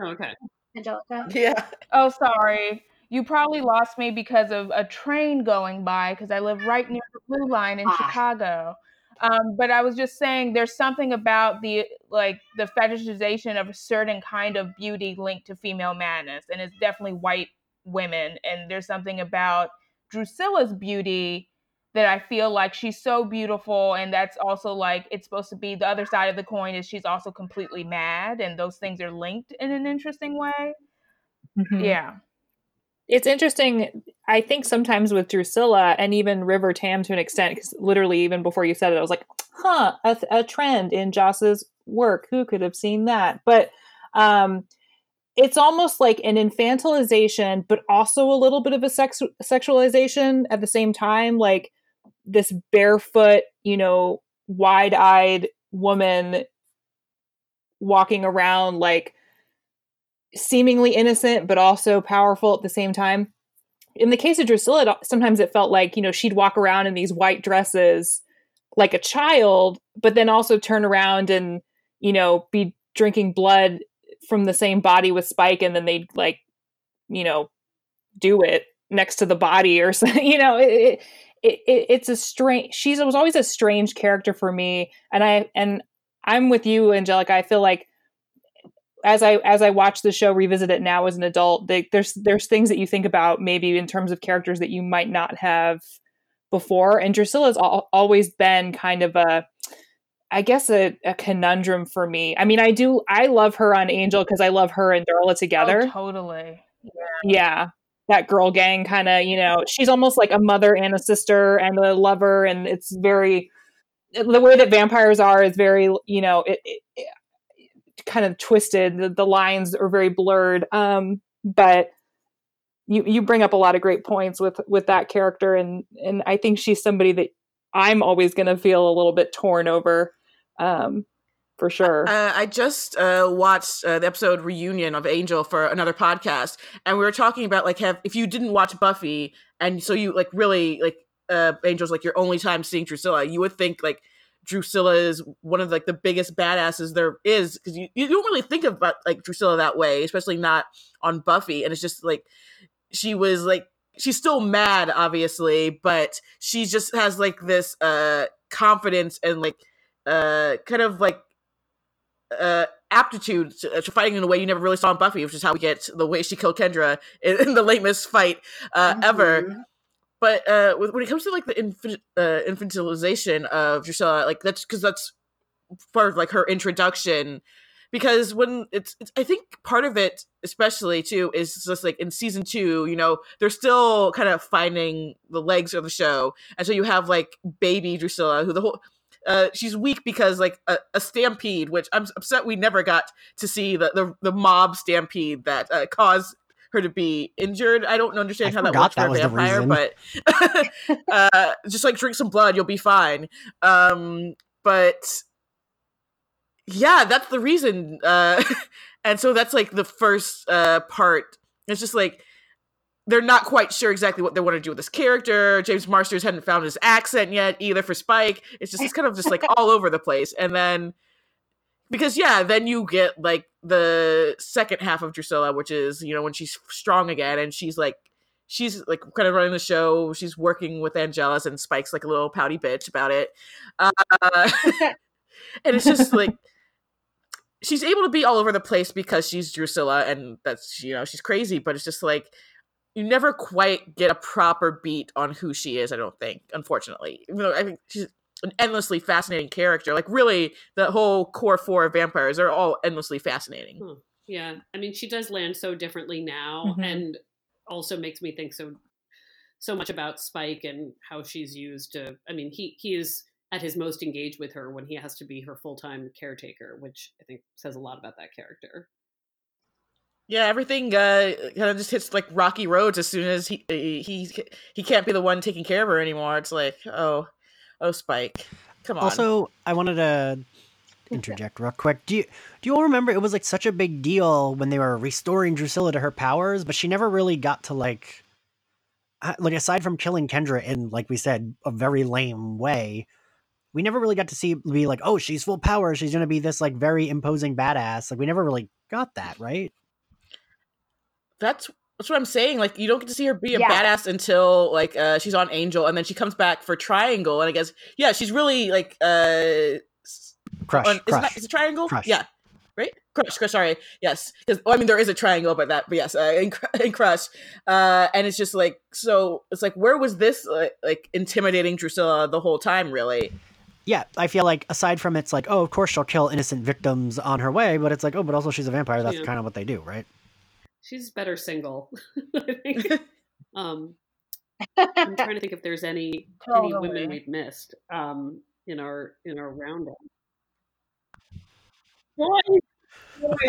Oh, okay. Angelica. Yeah. Oh, sorry. You probably lost me because of a train going by because I live right near the blue line in Ah. Chicago. Um, but I was just saying there's something about the like the fetishization of a certain kind of beauty linked to female madness, and it's definitely white women. And there's something about Drusilla's beauty that I feel like she's so beautiful, and that's also like it's supposed to be the other side of the coin is she's also completely mad, and those things are linked in an interesting way. Mhm. Yeah. It's interesting. I think sometimes with Drusilla and even River Tam to an extent, because literally even before you said it, I was like, huh, a, a trend in Joss's work. Who could have seen that? But um, it's almost like an infantilization, but also a little bit of a sex sexualization at the same time. Like this barefoot, you know, wide eyed woman walking around like seemingly innocent but also powerful at the same time. In the case of Drusilla, sometimes it felt like, you know, she'd walk around in these white dresses like a child, but then also turn around and, you know, be drinking blood from the same body with Spike and then they'd like, you know, do it next to the body or something. You know, it, it, it it's a strange she's was always a strange character for me. And I and I'm with you, Angelica. I feel like as I as I watch the show, revisit it now as an adult, they, there's there's things that you think about maybe in terms of characters that you might not have before. And Drusilla's al- always been kind of a, I guess a, a conundrum for me. I mean, I do I love her on Angel because I love her and Darla together. Oh, totally. Yeah, that girl gang kind of you know she's almost like a mother and a sister and a lover and it's very the way that vampires are is very you know it, it, it kind of twisted. The, the, lines are very blurred. Um but you you bring up a lot of great points with with that character. And and i think she's somebody that i'm always going to feel a little bit torn over um for sure. Uh, I just uh, watched uh, the episode reunion of Angel for another podcast, and we were talking about like have if you didn't watch Buffy, and so you like really like uh, Angel's like your only time seeing Drusilla, you would think like Drusilla is one of like the biggest badasses there is because you, you don't really think about like Drusilla that way, especially not on Buffy, and it's just like she was like she's still mad obviously, but she just has like this uh confidence and like uh kind of like uh, aptitude to, uh, to, fighting in a way you never really saw in Buffy, which is how we get the way she killed Kendra in, in the lamest fight uh, mm-hmm. ever. But uh, when it comes to like the uh, infantilization of Drusilla, like that's because that's part of like her introduction. Because when it's, it's, I think part of it, especially too, is just like in season two, you know, they're still kind of finding the legs of the show, and so you have like baby Drusilla, who the whole uh, she's weak because like a, a, stampede, which I'm upset we never got to see the the, the mob stampede that uh, caused her to be injured. I don't understand I how that works that for a vampire, but uh, just like drink some blood, you'll be fine. Um, but yeah, that's the reason. Uh, and so that's like the first uh, part. It's just like they're not quite sure exactly what they want to do with this character. James Marsters hadn't found his accent yet either for Spike. It's just it's kind of just like all over the place. And then because yeah, then you get like the second half of Drusilla, which is, you know, when she's strong again and she's like she's like kind of running the show. She's working with Angelus and Spike's like a little pouty bitch about it. Uh, and it's just like she's able to be all over the place because she's Drusilla and that's you know, she's crazy, but it's just like you never quite get a proper beat on who she is. I don't think, unfortunately. Even though I think she's an endlessly fascinating character. Like really, the whole core four of vampires are all endlessly fascinating. Hmm. Yeah, I mean, she does land so differently now, mm-hmm. and also makes me think so so much about Spike and how she's used to. I mean, he he is at his most engaged with her when he has to be her full time caretaker, which I think says a lot about that character. Yeah, everything uh, kind of just hits like rocky roads as soon as he he he can't be the one taking care of her anymore. It's like, oh, oh, Spike, come on. Also, I wanted to interject real quick. Do you do you all remember it was like such a big deal when they were restoring Drusilla to her powers, but she never really got to like uh, like aside from killing Kendra in like we said a very lame way. We never really got to see be like, oh, she's full power. She's gonna be this like very imposing badass. Like we never really got that, right? that's that's what I'm saying. Like you don't get to see her be a yeah. badass until like uh she's on Angel and then she comes back for Triangle and I guess yeah, she's really like uh Crush. On, crush. Is, it, triangle? Crush. Yeah. Right? Crush, crush, sorry. Yes. Because well, I mean there is a triangle but that but yes, uh, in, in Crush. Uh and it's just like so it's like where was this uh, like intimidating Drusilla the whole time really? yeah, I feel like aside from it's like, oh, of course she'll kill innocent victims on her way, but it's like, oh, but also she's a vampire. That's yeah. kind of what they do, right? She's better single. I think. um, I'm trying to think if there's any totally. any women we've missed um, in our in our roundup.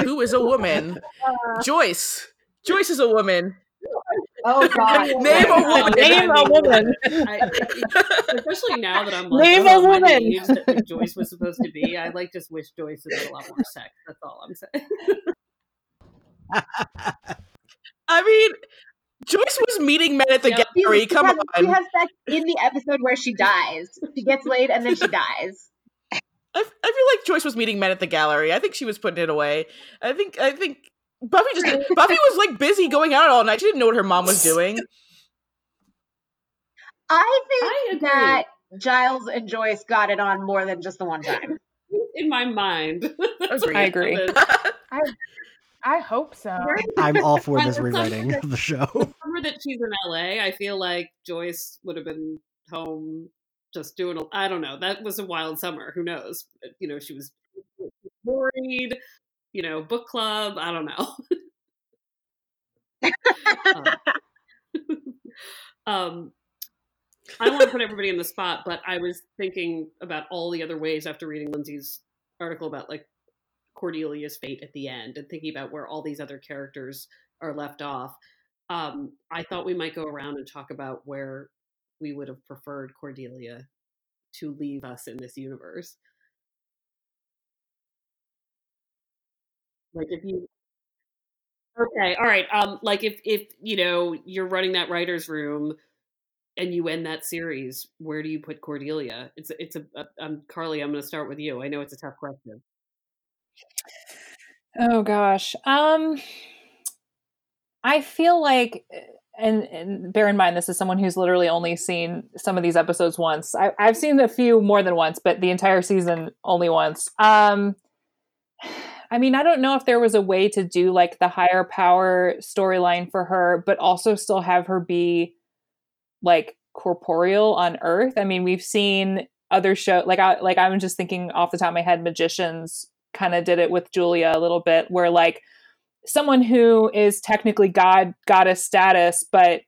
Who is a woman? Uh, Joyce. Joyce is a woman. Oh God! Name a woman. Name a woman. I, especially now that I'm like, name oh, a woman. That Joyce was supposed to be. I like just wish Joyce had a lot more sex. That's all I'm saying. I mean, Joyce was meeting men at the yep. gallery. Come has, on. She has sex in the episode where she dies. She gets laid and then she dies. I, I feel like Joyce was meeting men at the gallery. I think she was putting it away. I think I think Buffy just Buffy was like busy going out all night. She didn't know what her mom was doing. I think I that Giles and Joyce got it on more than just the one time. In my mind, I agree. I, I hope so. I'm all for this rewriting of the show. The summer that she's in LA, I feel like Joyce would have been home just doing. A, I don't know. That was a wild summer. Who knows? You know, she was worried. You know, book club. I don't know. um, Um, I don't want to put everybody in the spot, but I was thinking about all the other ways after reading Lindsay's article about like Cordelia's fate at the end and thinking about where all these other characters are left off. Um, I thought we might go around and talk about where we would have preferred Cordelia to leave us in this universe. Like if you Okay, all right. Um like if if you know you're running that writers room and you end that series, where do you put Cordelia? It's it's a, a um Carly, I'm going to start with you. I know it's a tough question. Oh gosh. Um I feel like and, and bear in mind this is someone who's literally only seen some of these episodes once. I, I've seen a few more than once, but the entire season only once. Um I mean, I don't know if there was a way to do like the higher power storyline for her, but also still have her be like corporeal on Earth. I mean, we've seen other show like I like I'm just thinking off the top of my head, Magicians kind of did it with Julia a little bit, where like someone who is technically god goddess status, but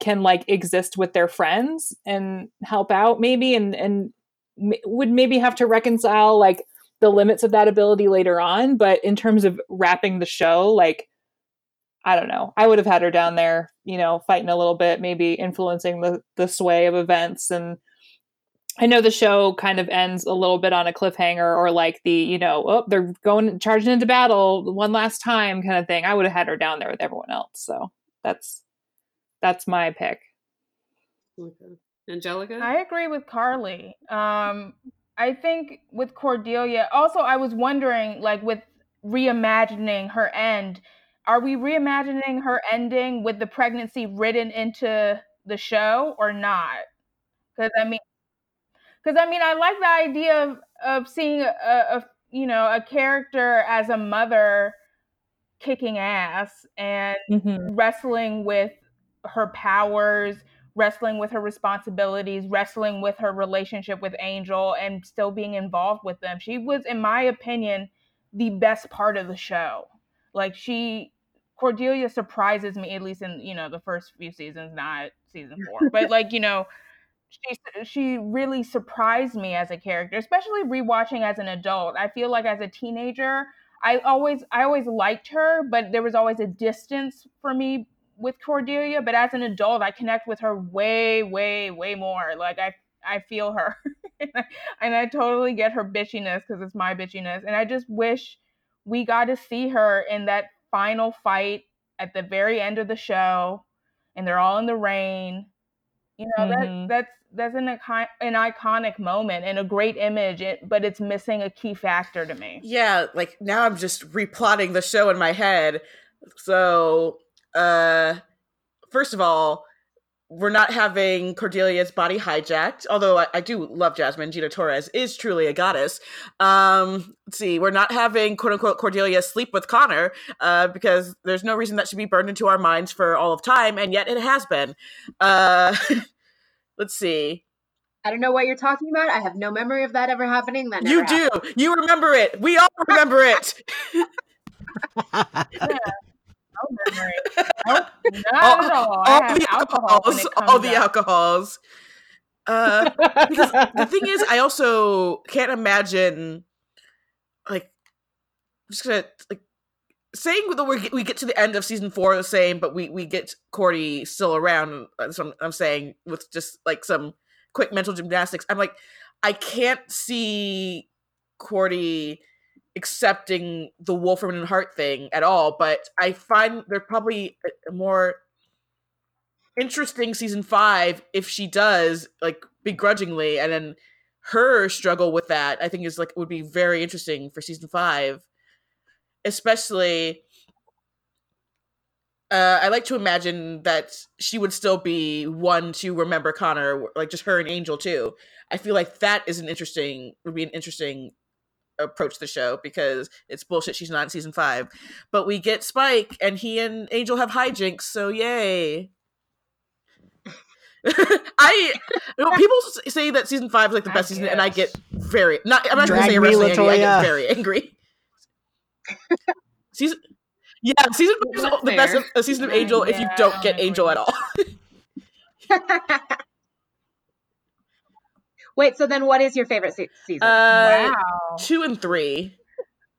can like exist with their friends and help out maybe and and m- would maybe have to reconcile like the limits of that ability later on but in terms of wrapping the show like i don't know. I would have had her down there you know fighting a little bit maybe influencing the the sway of events and i know the show kind of ends a little bit on a cliffhanger or like the you know oh they're going charging into battle one last time kind of thing i would have had her down there with everyone else so that's that's my pick Okay. Angelica? I agree with Carly. Um, I think with Cordelia, also, I was wondering, like, with reimagining her end, are we reimagining her ending with the pregnancy written into the show or not? Because I mean, because I mean, I like the idea of of seeing a, a you know a character as a mother kicking ass and mm-hmm. wrestling with her powers, wrestling with her responsibilities, wrestling with her relationship with Angel, and still being involved with them. She was, in my opinion, the best part of the show. Like she, Cordelia surprises me at least in you know the first few seasons, not season four, but like you know. She she really surprised me as a character, especially rewatching as an adult. I feel like as a teenager, I always I always liked her, but there was always a distance for me with Cordelia, but as an adult, I connect with her way, way, way more. Like I, I feel her, and I totally get her bitchiness because it's my bitchiness. And I just wish we got to see her in that final fight at the very end of the show, and they're all in the rain. You know Mhm. that that's that's an an iconic moment and a great image, but it's missing a key factor to me. Yeah, like now I'm just replotting the show in my head. So, uh first of all, we're not having Cordelia's body hijacked, although I, I do love Jasmine. Gina Torres is truly a goddess. Um, let's see, we're not having quote unquote Cordelia sleep with Connor, uh, because there's no reason that should be burned into our minds for all of time, and yet it has been. Uh, let's see. I don't know what you're talking about. I have no memory of that ever happening. That never You do. happened. You remember it. We all remember it. No memory. Nope, not all, at all. all the alcohols. All the up. alcohols. Uh, the thing is, I also can't imagine, like, I'm just gonna like saying that we we get to the end of season four the same, but we we get Cordy still around. That's what I'm, I'm saying with just like some quick mental gymnastics. I'm like, I can't see Cordy accepting the Wolfram and Hart thing at all. But I find there probably more interesting season five if she does like begrudgingly and then her struggle with that i think is like would be very interesting for season five especially uh, I like to imagine that she would still be one to remember Connor, like just her and Angel too. I feel like that is an interesting would be an interesting approach to the show because it's bullshit she's not in season five. But we get Spike and he and Angel have hijinks, so yay. I you know, people say that season five is like the I best season, and I get very not. I'm not going to Drag say me. I get very angry. Season, yeah, season five is the best of, a season of Angel if you don't don't get Angel at all. Wait, so then what is your favorite se- season? Uh, wow. two and three.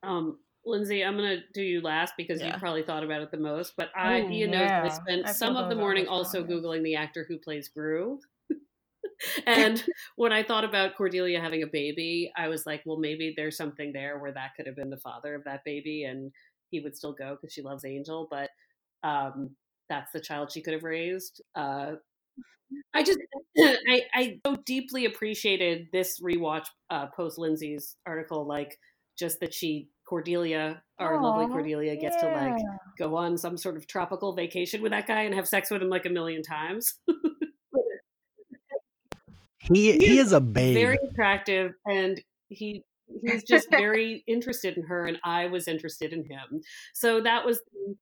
Um, Lindsay, I'm gonna do you last because Yeah. you probably thought about it the most. But I, Ooh, Ian knows that I spent I some of the morning also googling the actor who plays Groo. and when I thought about Cordelia having a baby, I was like, well, maybe there's something there where that could have been the father of that baby, and he would still go because she loves Angel. But um, that's the child she could have raised. Uh, I just, I, I so deeply appreciated this rewatch uh, post Lindsay's article, like just that she Cordelia, our lovely Cordelia, gets to like go on some sort of tropical vacation with that guy and have sex with him like a million times. He he is a babe. Very attractive, and he he's just very interested in her, and I was interested in him. So that was the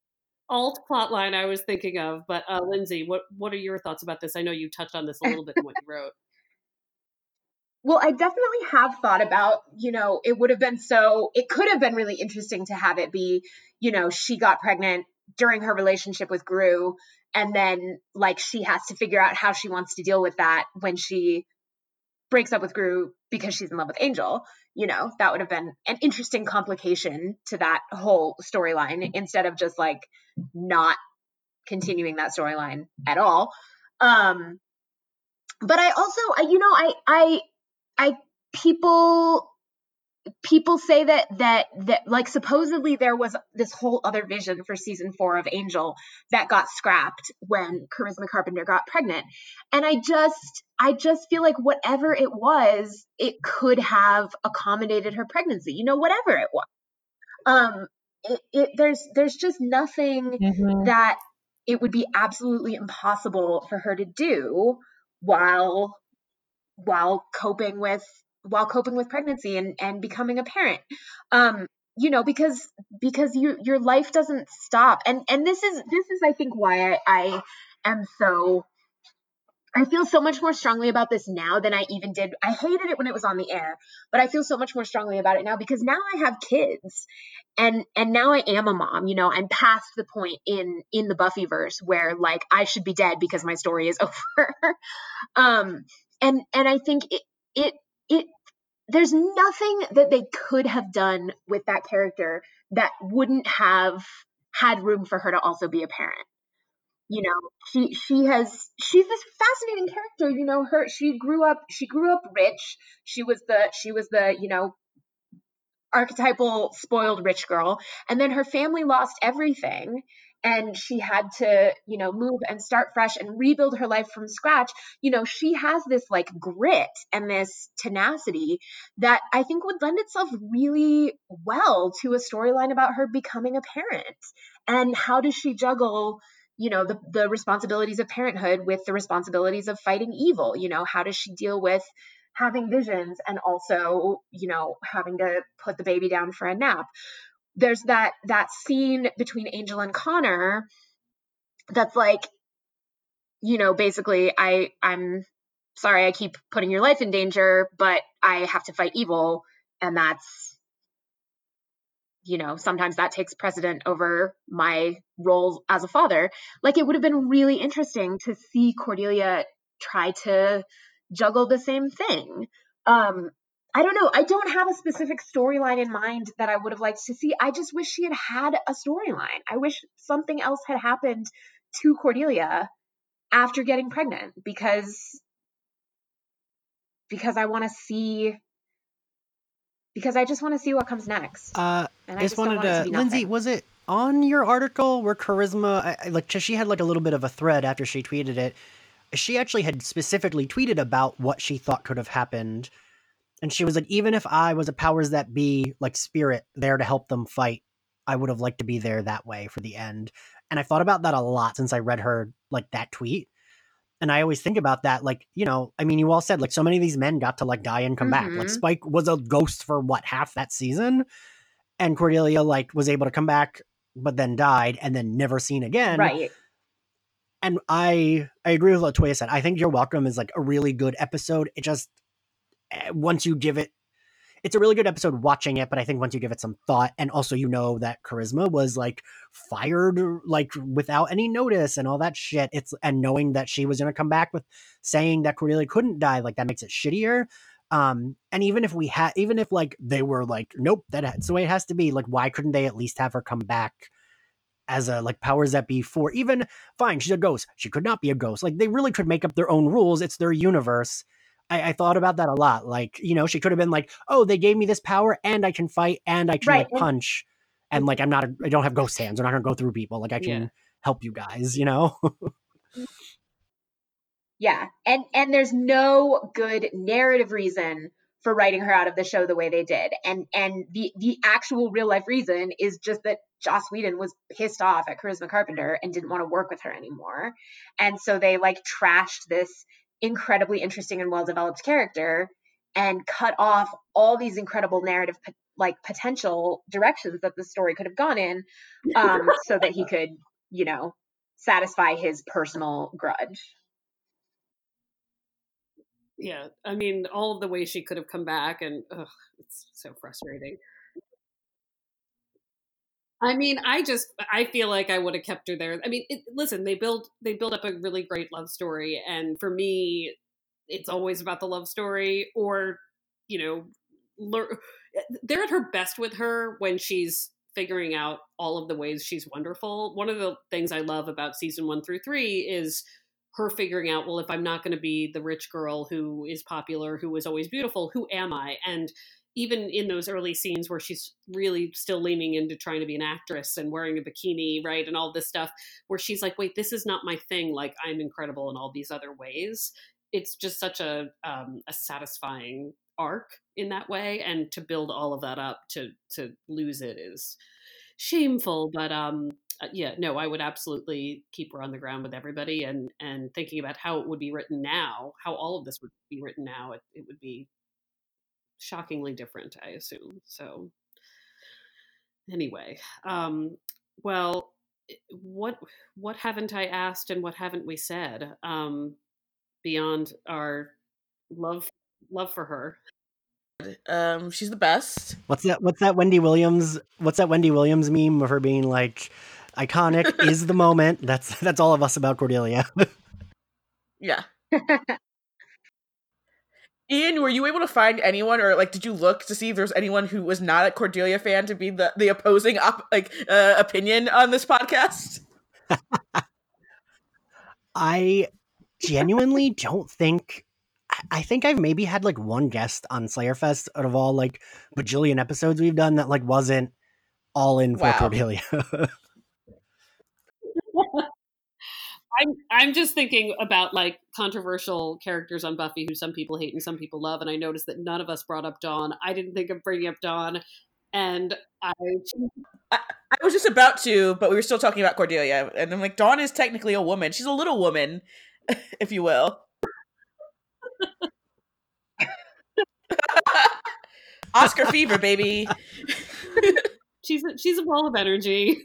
alt plot line I was thinking of. But uh, Lindsay, what what are your thoughts about this? I know you touched on this a little bit in what you wrote. Well, I definitely have thought about, you know, it would have been so, it could have been really interesting to have it be, you know, she got pregnant during her relationship with Groo, and then like she has to figure out how she wants to deal with that when she breaks up with Groo because she's in love with Angel. You know, that would have been an interesting complication to that whole storyline instead of just like not continuing that storyline at all. Um, but I also, I, you know, I, I, I people people say that that that like supposedly there was this whole other vision for season 4 of Angel that got scrapped when Charisma Carpenter got pregnant. And I just I just feel like whatever it was it could have accommodated her pregnancy. You know whatever it was. Um it, it there's there's just nothing Mhm. that it would be absolutely impossible for her to do while while coping with while coping with pregnancy and and becoming a parent um you know because because you your life doesn't stop and and this is this is i think why i, I am so I feel so much more strongly about this now than I even did. I hated it when it was on the air, but I feel so much more strongly about it now because now I have kids and and now I am a mom, you know, I'm past the point in in the Buffyverse where like I should be dead because my story is over. um and and I think it it it there's nothing that they could have done with that character that wouldn't have had room for her to also be a parent. You know she she has she's this fascinating character you know her she grew up she grew up rich. She was the she was the you know archetypal spoiled rich girl. And then her family lost everything and she had to you know move and start fresh and rebuild her life from scratch you know she has this like grit and this tenacity that i think would lend itself really well to a storyline about her becoming a parent. And how does she juggle you know the the responsibilities of parenthood with the responsibilities of fighting evil? You know how does she deal with having visions and also you know having to put the baby down for a nap there's that that scene between angel and connor that's like you know basically i i'm sorry i keep putting your life in danger but i have to fight evil. And that's you know sometimes that takes precedent over my role as a father. Like it would have been really interesting to see cordelia try to juggle the same thing. Um i don't know i don't have a specific storyline in mind that i would have liked to see i just wish she had had a storyline i wish something else had happened to cordelia after getting pregnant because because i want to see because i just want to see what comes next Uh, and I just don't wanted to, be Lindsay, was it on your article where Charisma, I, I- like, she had like a little bit of a thread after she tweeted it. She actually had specifically tweeted about what she thought could have happened. And she was like, even if I was a powers that be, like, spirit there to help them fight, I would have liked to be there that way for the end. And I thought about that a lot since I read her, like, that tweet. And I always think about that, like, you know, I mean, you all said, like, so many of these men got to, like, die and come back. Like, Mhm. Spike was a ghost for what, half that season? and Cordelia like was able to come back but then died and then never seen again. right And I I agree with what Toya said. I think You're Welcome is like a really good episode. It just once you give it it's a really good episode watching it, but I think once you give it some thought, and also you know that Charisma was like fired like without any notice and all that shit. It's and knowing that she was gonna come back with saying that Cordelia couldn't die, like that makes it shittier. Um, and even if we had, even if like they were like, nope, that's the way it has to be. Like, why couldn't they at least have her come back? as a like powers that be for even fine she's a ghost she could not be a ghost like they really could make up their own rules it's their universe I, I, thought about that a lot. Like, you know, she could have been like, "Oh, they gave me this power, and I can fight, and I can right. like punch, and mm. like I'm not, a, I don't have ghost hands. I'm not gonna go through people. Like I can yeah. help you guys. You know." Mm. yeah, and and there's no good narrative reason for writing her out of the show the way they did, and and the the actual real life reason is just that Joss Whedon was pissed off at Charisma Carpenter and didn't want to work with her anymore, and so they like trashed this incredibly interesting and well developed character and cut off all these incredible narrative like potential directions that the story could have gone in um, so that he could you know satisfy his personal grudge. Yeah i mean all of the ways she could have come back and ugh, it's so frustrating I mean, I just I feel like I would have kept her there. I mean, it, listen, they build they build up a really great love story, and for me, it's always about the love story, or you know, learn. They're at her best with her when she's figuring out all of the ways she's wonderful. One of the things I love about season one through three is her figuring out, well, if I'm not going to be the rich girl who is popular, who is always beautiful, who am I? And even in those early scenes where she's really still leaning into trying to be an actress and wearing a bikini, right, and all this stuff, where she's like, wait, this is not my thing. Like, I'm incredible in all these other ways. It's just such a um, a satisfying arc in that way, and to build all of that up to to lose it is shameful. But um, uh, yeah, no, I would absolutely keep her on the ground with everybody, and and thinking about how it would be written now, how all of this would be written now, it, it would be shockingly different, I assume. So anyway, um, well, what what haven't I asked and what haven't we said um, beyond our love love for her? Um, she's the best. What's that? What's that? Wendy Williams. What's that? Wendy Williams meme of her being like, "Iconic is the moment." That's that's all of us about Cordelia. yeah. Ian, were you able to find anyone, or like, did you look to see if there's anyone who was not a Cordelia fan to be the the opposing op- like uh, opinion on this podcast? I genuinely don't think. I think I've maybe had like one guest on Slayerfest out of all like bajillion episodes we've done that like wasn't all in for wow. Cordelia. I'm I'm just thinking about like controversial characters on Buffy who some people hate and some people love, and I noticed that none of us brought up Dawn. I didn't think of bringing up Dawn, and I, I I, was just about to, but we were still talking about Cordelia, and I'm like, Dawn is technically a woman. She's a little woman, if you will. Oscar fever, baby. she's a, she's a ball of energy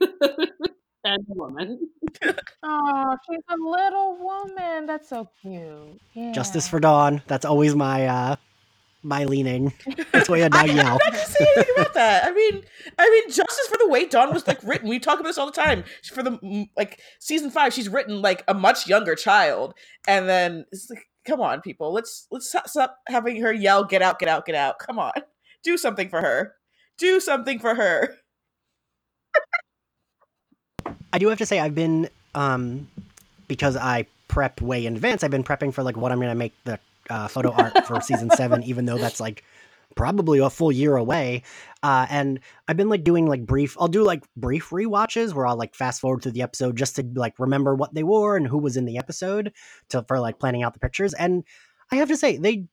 and a woman. Oh, she's a little woman. That's so cute. Yeah. Justice for Dawn. That's always my uh my leaning. That's why I now yell. I'm not say anything about that. I mean, I mean, justice for the way Dawn was like written. We talk about this all the time. For the like season five, she's written like a much younger child, and then it's like, come on, people, let's let's stop having her yell, "Get out, get out, get out!" Come on, do something for her. Do something for her. I do have to say I've been um because I prep way in advance. I've been prepping for like what I'm going to make the uh, photo art for season seven, even though that's like probably a full year away. Uh, and I've been like doing like brief, I'll do like brief re-watches where I'll like fast forward through the episode just to like remember what they wore and who was in the episode to for like planning out the pictures. And I have to say, they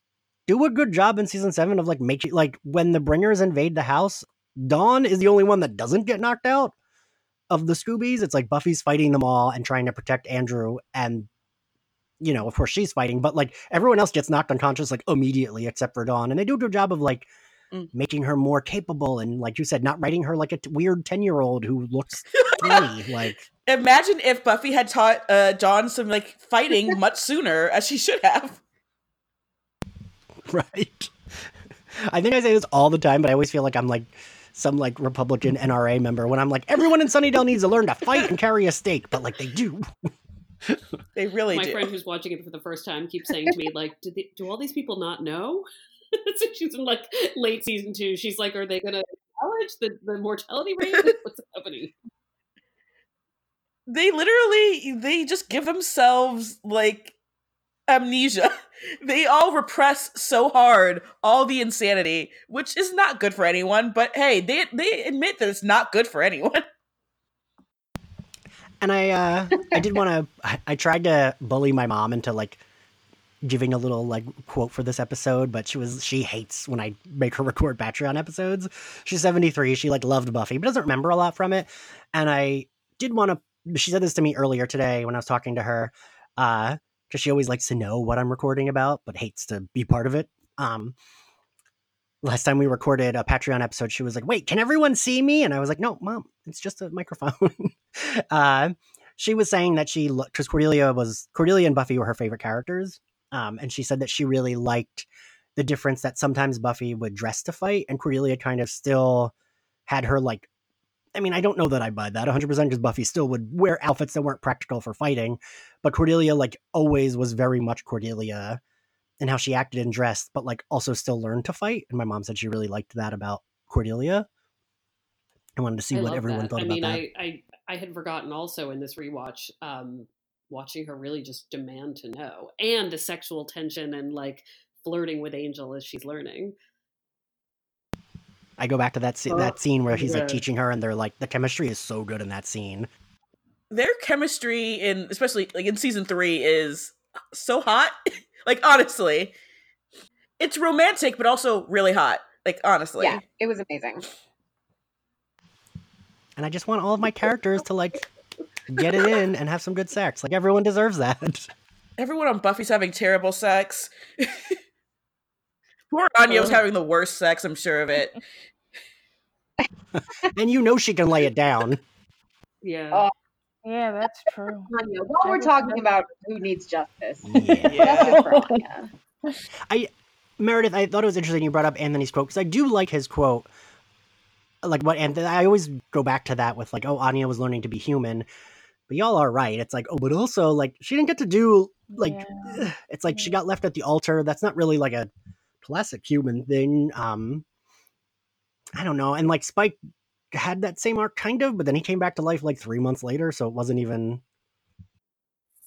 do a good job in season seven of like making like when the bringers invade the house, Dawn is the only one that doesn't get knocked out of the Scoobies. It's like Buffy's fighting them all and trying to protect Andrew, and you know, of course, she's fighting, but like everyone else gets knocked unconscious like immediately except for Dawn, and they do a good job of like mm. making her more capable and, like you said, not writing her like a t- weird ten year old who looks like, imagine if Buffy had taught uh, Dawn some like fighting much sooner, as she should have. Right. I think I say this all the time, but I always feel like I'm like some like Republican NRA member when I'm like, everyone in Sunnydale needs to learn to fight and carry a stake, but like they do. They really My do. friend who's watching it for the first time keeps saying to me, like, do, they, do all these people not know? so she's in like late season two. She's like, are they going to acknowledge the, the mortality rate? What's happening? they literally they just give themselves like amnesia. They all repress so hard all the insanity, which is not good for anyone. But hey, they they admit that it's not good for anyone. And I, uh, I did want to. I, tried to bully my mom into like giving a little like quote for this episode, but she was she hates when I make her record Patreon episodes. She's seventy three. She like loved Buffy, but doesn't remember a lot from it. And I did want to. She said this to me earlier today when I was talking to her, because she always likes to know what I'm recording about, but hates to be part of it. Um, last time we recorded a Patreon episode, she was like, "Wait, can everyone see me?" And I was like, "No, mom, it's just a microphone." uh, she was saying that she because Cordelia was Cordelia and Buffy were her favorite characters, um, and she said that she really liked the difference that sometimes Buffy would dress to fight, and Cordelia kind of still had her like. I mean, I don't know that I buy that 100% because Buffy still would wear outfits that weren't practical for fighting, but Cordelia, like, always was very much Cordelia and how she acted and dressed, but like also still learned to fight. And my mom said she really liked that about Cordelia. I wanted to see I what everyone that. thought I about mean, that. I, I I had forgotten also in this rewatch, um, watching her really just demand to know, and the sexual tension and like flirting with Angel as she's learning. I go back to that sce- Oh, that scene where he's yeah. like teaching her, and they're like, the chemistry is so good in that scene. Their chemistry in especially like in season three is so hot. like honestly, it's romantic but also really hot. Like honestly, Yeah, it was amazing. And I just want all of my characters to like get it in and have some good sex. Like everyone deserves that. everyone on Buffy's having terrible sex. Poor Anya was uh, having the worst sex. I'm sure of it. and you know she can lay it down. Yeah. Oh, Yeah, that's true. Anya, while we're talking about who needs justice, Yeah. justice for Anya. Meredith, I thought it was interesting you brought up Anthony's quote because I do like his quote. Like what Anthony, I always go back to that with like, oh, Anya was learning to be human, but y'all are right. It's like, oh, but also like she didn't get to do like, Yeah. it's like she got left at the altar. That's not really like a classic human thing. Um, I don't know. And like Spike had that same arc kind of, but then he came back to life like three months later, so it wasn't even.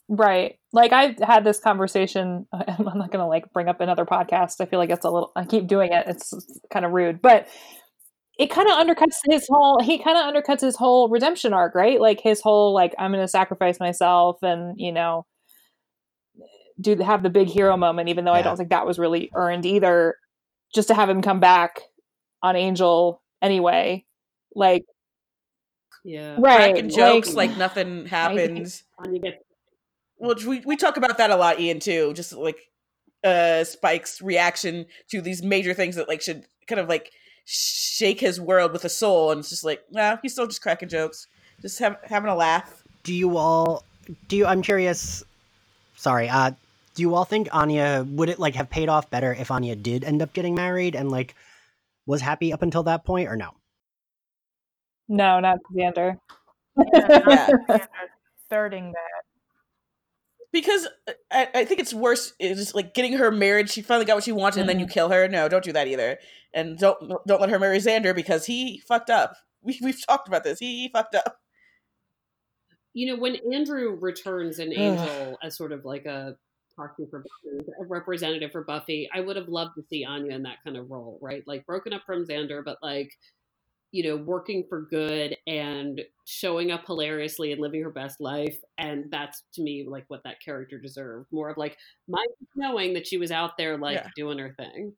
Right. Like I had this conversation. I'm not going to like bring up another podcast. I feel like it's a little, I keep doing it. It's kind of rude, but it kind of undercuts his whole, he kind of undercuts his whole redemption arc, right? Like his whole, like, I'm going to sacrifice myself and, you know, do have the big hero moment, even though I don't think that was really earned either, just to have him come back on Angel anyway. Like, Yeah. right. Cracking jokes like, like nothing happens. Anya Which we, we talk about that a lot, Ian, too. Just like uh Spike's reaction to these major things that like should kind of like shake his world with a soul, and it's just like, nah, he's still just cracking jokes, just have, having a laugh. Do you all? Do you? I'm curious. Sorry. Uh, do you all think Anya would it like have paid off better if Anya did end up getting married and like was happy up until that point, or no? no, not Xander. Yeah. Thirding that. Because uh, I, I think it's worse. It's just like getting her married. She finally got what she wanted, and then you kill her. No, don't do that either. And don't don't let her marry Xander because he fucked up. We we've talked about this. He, he fucked up. You know when andrew returns an angel as sort of like a proxy for buffy a representative for buffy i would have loved to see anya in that kind of role right like broken up from xander but like you know working for good and showing up hilariously and living her best life and that's to me like what that character deserved more of like my knowing that she was out there like Yeah. doing her thing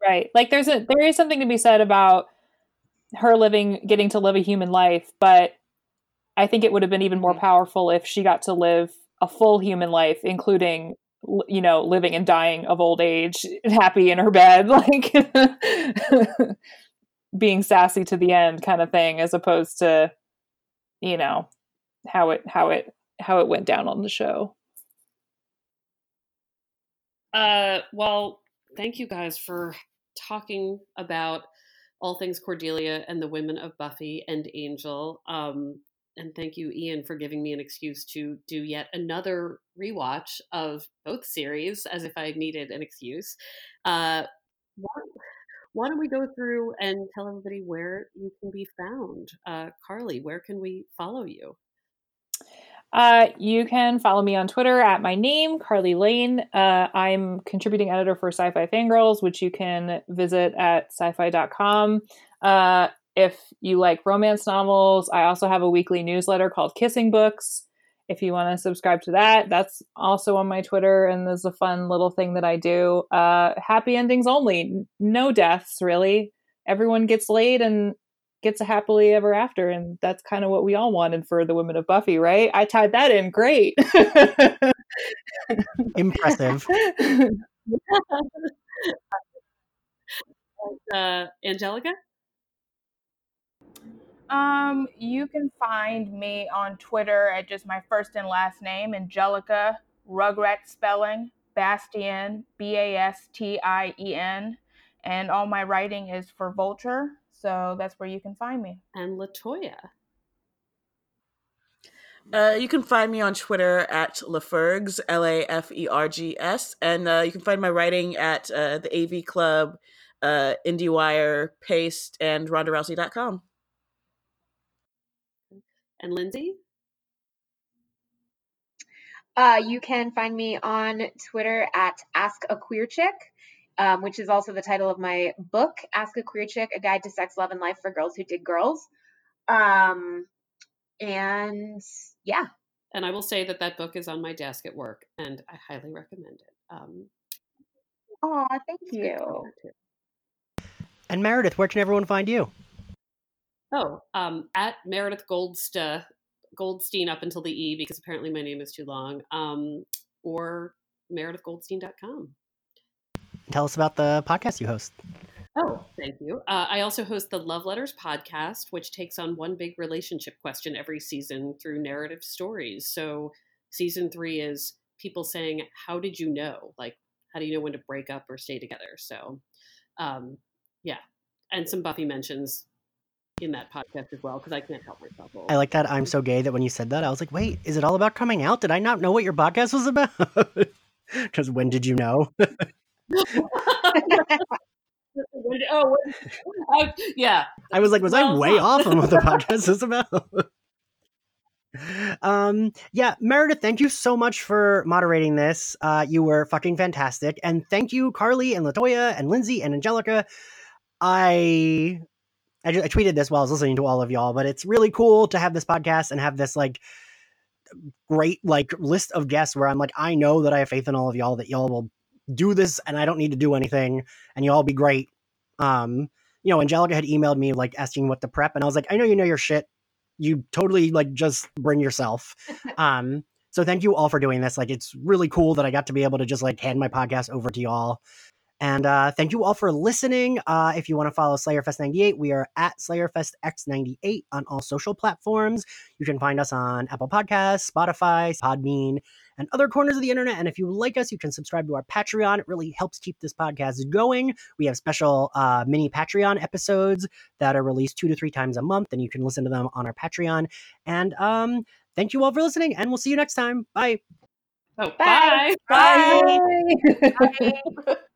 Right. Like there's a there is something to be said about her living getting to live a human life, but I think it would have been even more powerful if she got to live a full human life including you know, living and dying of old age, happy in her bed, like being sassy to the end kind of thing as opposed to you know, how it how it how it went down on the show. Uh, well, thank you guys for talking about all things Cordelia and the women of Buffy and Angel. Um, and thank you, Ian, for giving me an excuse to do yet another rewatch of both series, as if I needed an excuse. Uh, why, why, don't we go through and tell everybody where you can be found? Uh, Carly, where can we follow you? Uh, you can follow me on Twitter at my name, Carly Lane. Uh, I'm contributing editor for SYFY FANGRRLS, which you can visit at syfy.com. Uh, if you like romance novels, I also have a weekly newsletter called Kissing Books. If you want to subscribe to that, that's also on my Twitter, and there's a fun little thing that I do. Uh, happy endings only, no deaths, really. Everyone gets laid and gets a happily ever after and that's kind of what we all wanted for the women of buffy right i tied that in great impressive uh, angelica um you can find me on twitter at just my first and last name angelica rugrat spelling bastién b-a-s-t-i-e-n and all my writing is for vulture so that's where you can find me. And Latoya. Uh, you can find me on Twitter at Lafergs, L A F E R G S, and uh, you can find my writing at uh, the AV Club, uh, IndieWire, Paste, and RondaRousey.com. And Lindsay? Uh, you can find me on Twitter at Ask a Queer Chick um, which is also the title of my book, Ask a Queer Chick: A Guide to Sex, Love, and Life for Girls Who Dig Girls. Um, and yeah. And I will say that that book is on my desk at work, and I highly recommend it. Um, oh, thank you. And Meredith, where can everyone find you? Oh, um, at Meredith Goldsta, Goldstein up until the E because apparently my name is too long. Um, or meredithgoldstein.com tell us about the podcast you host. Oh, thank you. Uh, I also host the Love Letters podcast, which takes on one big relationship question every season through narrative stories. So, season three is people saying, How did you know? Like, how do you know when to break up or stay together? So, um, yeah. And some Buffy mentions in that podcast as well because I can't help myself. I like that. I'm so gay that when you said that, I was like, wait, is it all about coming out? Did I not know what your podcast was about? Because when did you know? oh, I, yeah. I was like, was well, I way off on what the podcast is about? um yeah meredith thank you so much for moderating this uh you were fucking fantastic and thank you carly and latoya and lindsay and angelica i I, I tweeted this while i was listening to all of y'all but it's really cool to have this podcast and have this like great like list of guests where i'm like i know that i have faith in all of y'all that y'all will do this and I don't need to do anything and you all be great. Um, you know, Angelica had emailed me like asking what to prep and I was like, I know you know your shit. You totally like just bring yourself. um, so thank you all for doing this. Like it's really cool that I got to be able to just like hand my podcast over to y'all. And uh, thank you all for listening. Uh, if you want to follow SlayerFest98, we are at SlayerFestX98 on all social platforms. You can find us on Apple Podcasts, Spotify, Podbean, and other corners of the internet. And if you like us, you can subscribe to our Patreon. It really helps keep this podcast going. We have special uh, mini Patreon episodes that are released two to three times a month, and you can listen to them on our Patreon. And um, thank you all for listening, and we'll see you next time. Bye. Oh, bye. Bye. bye. bye.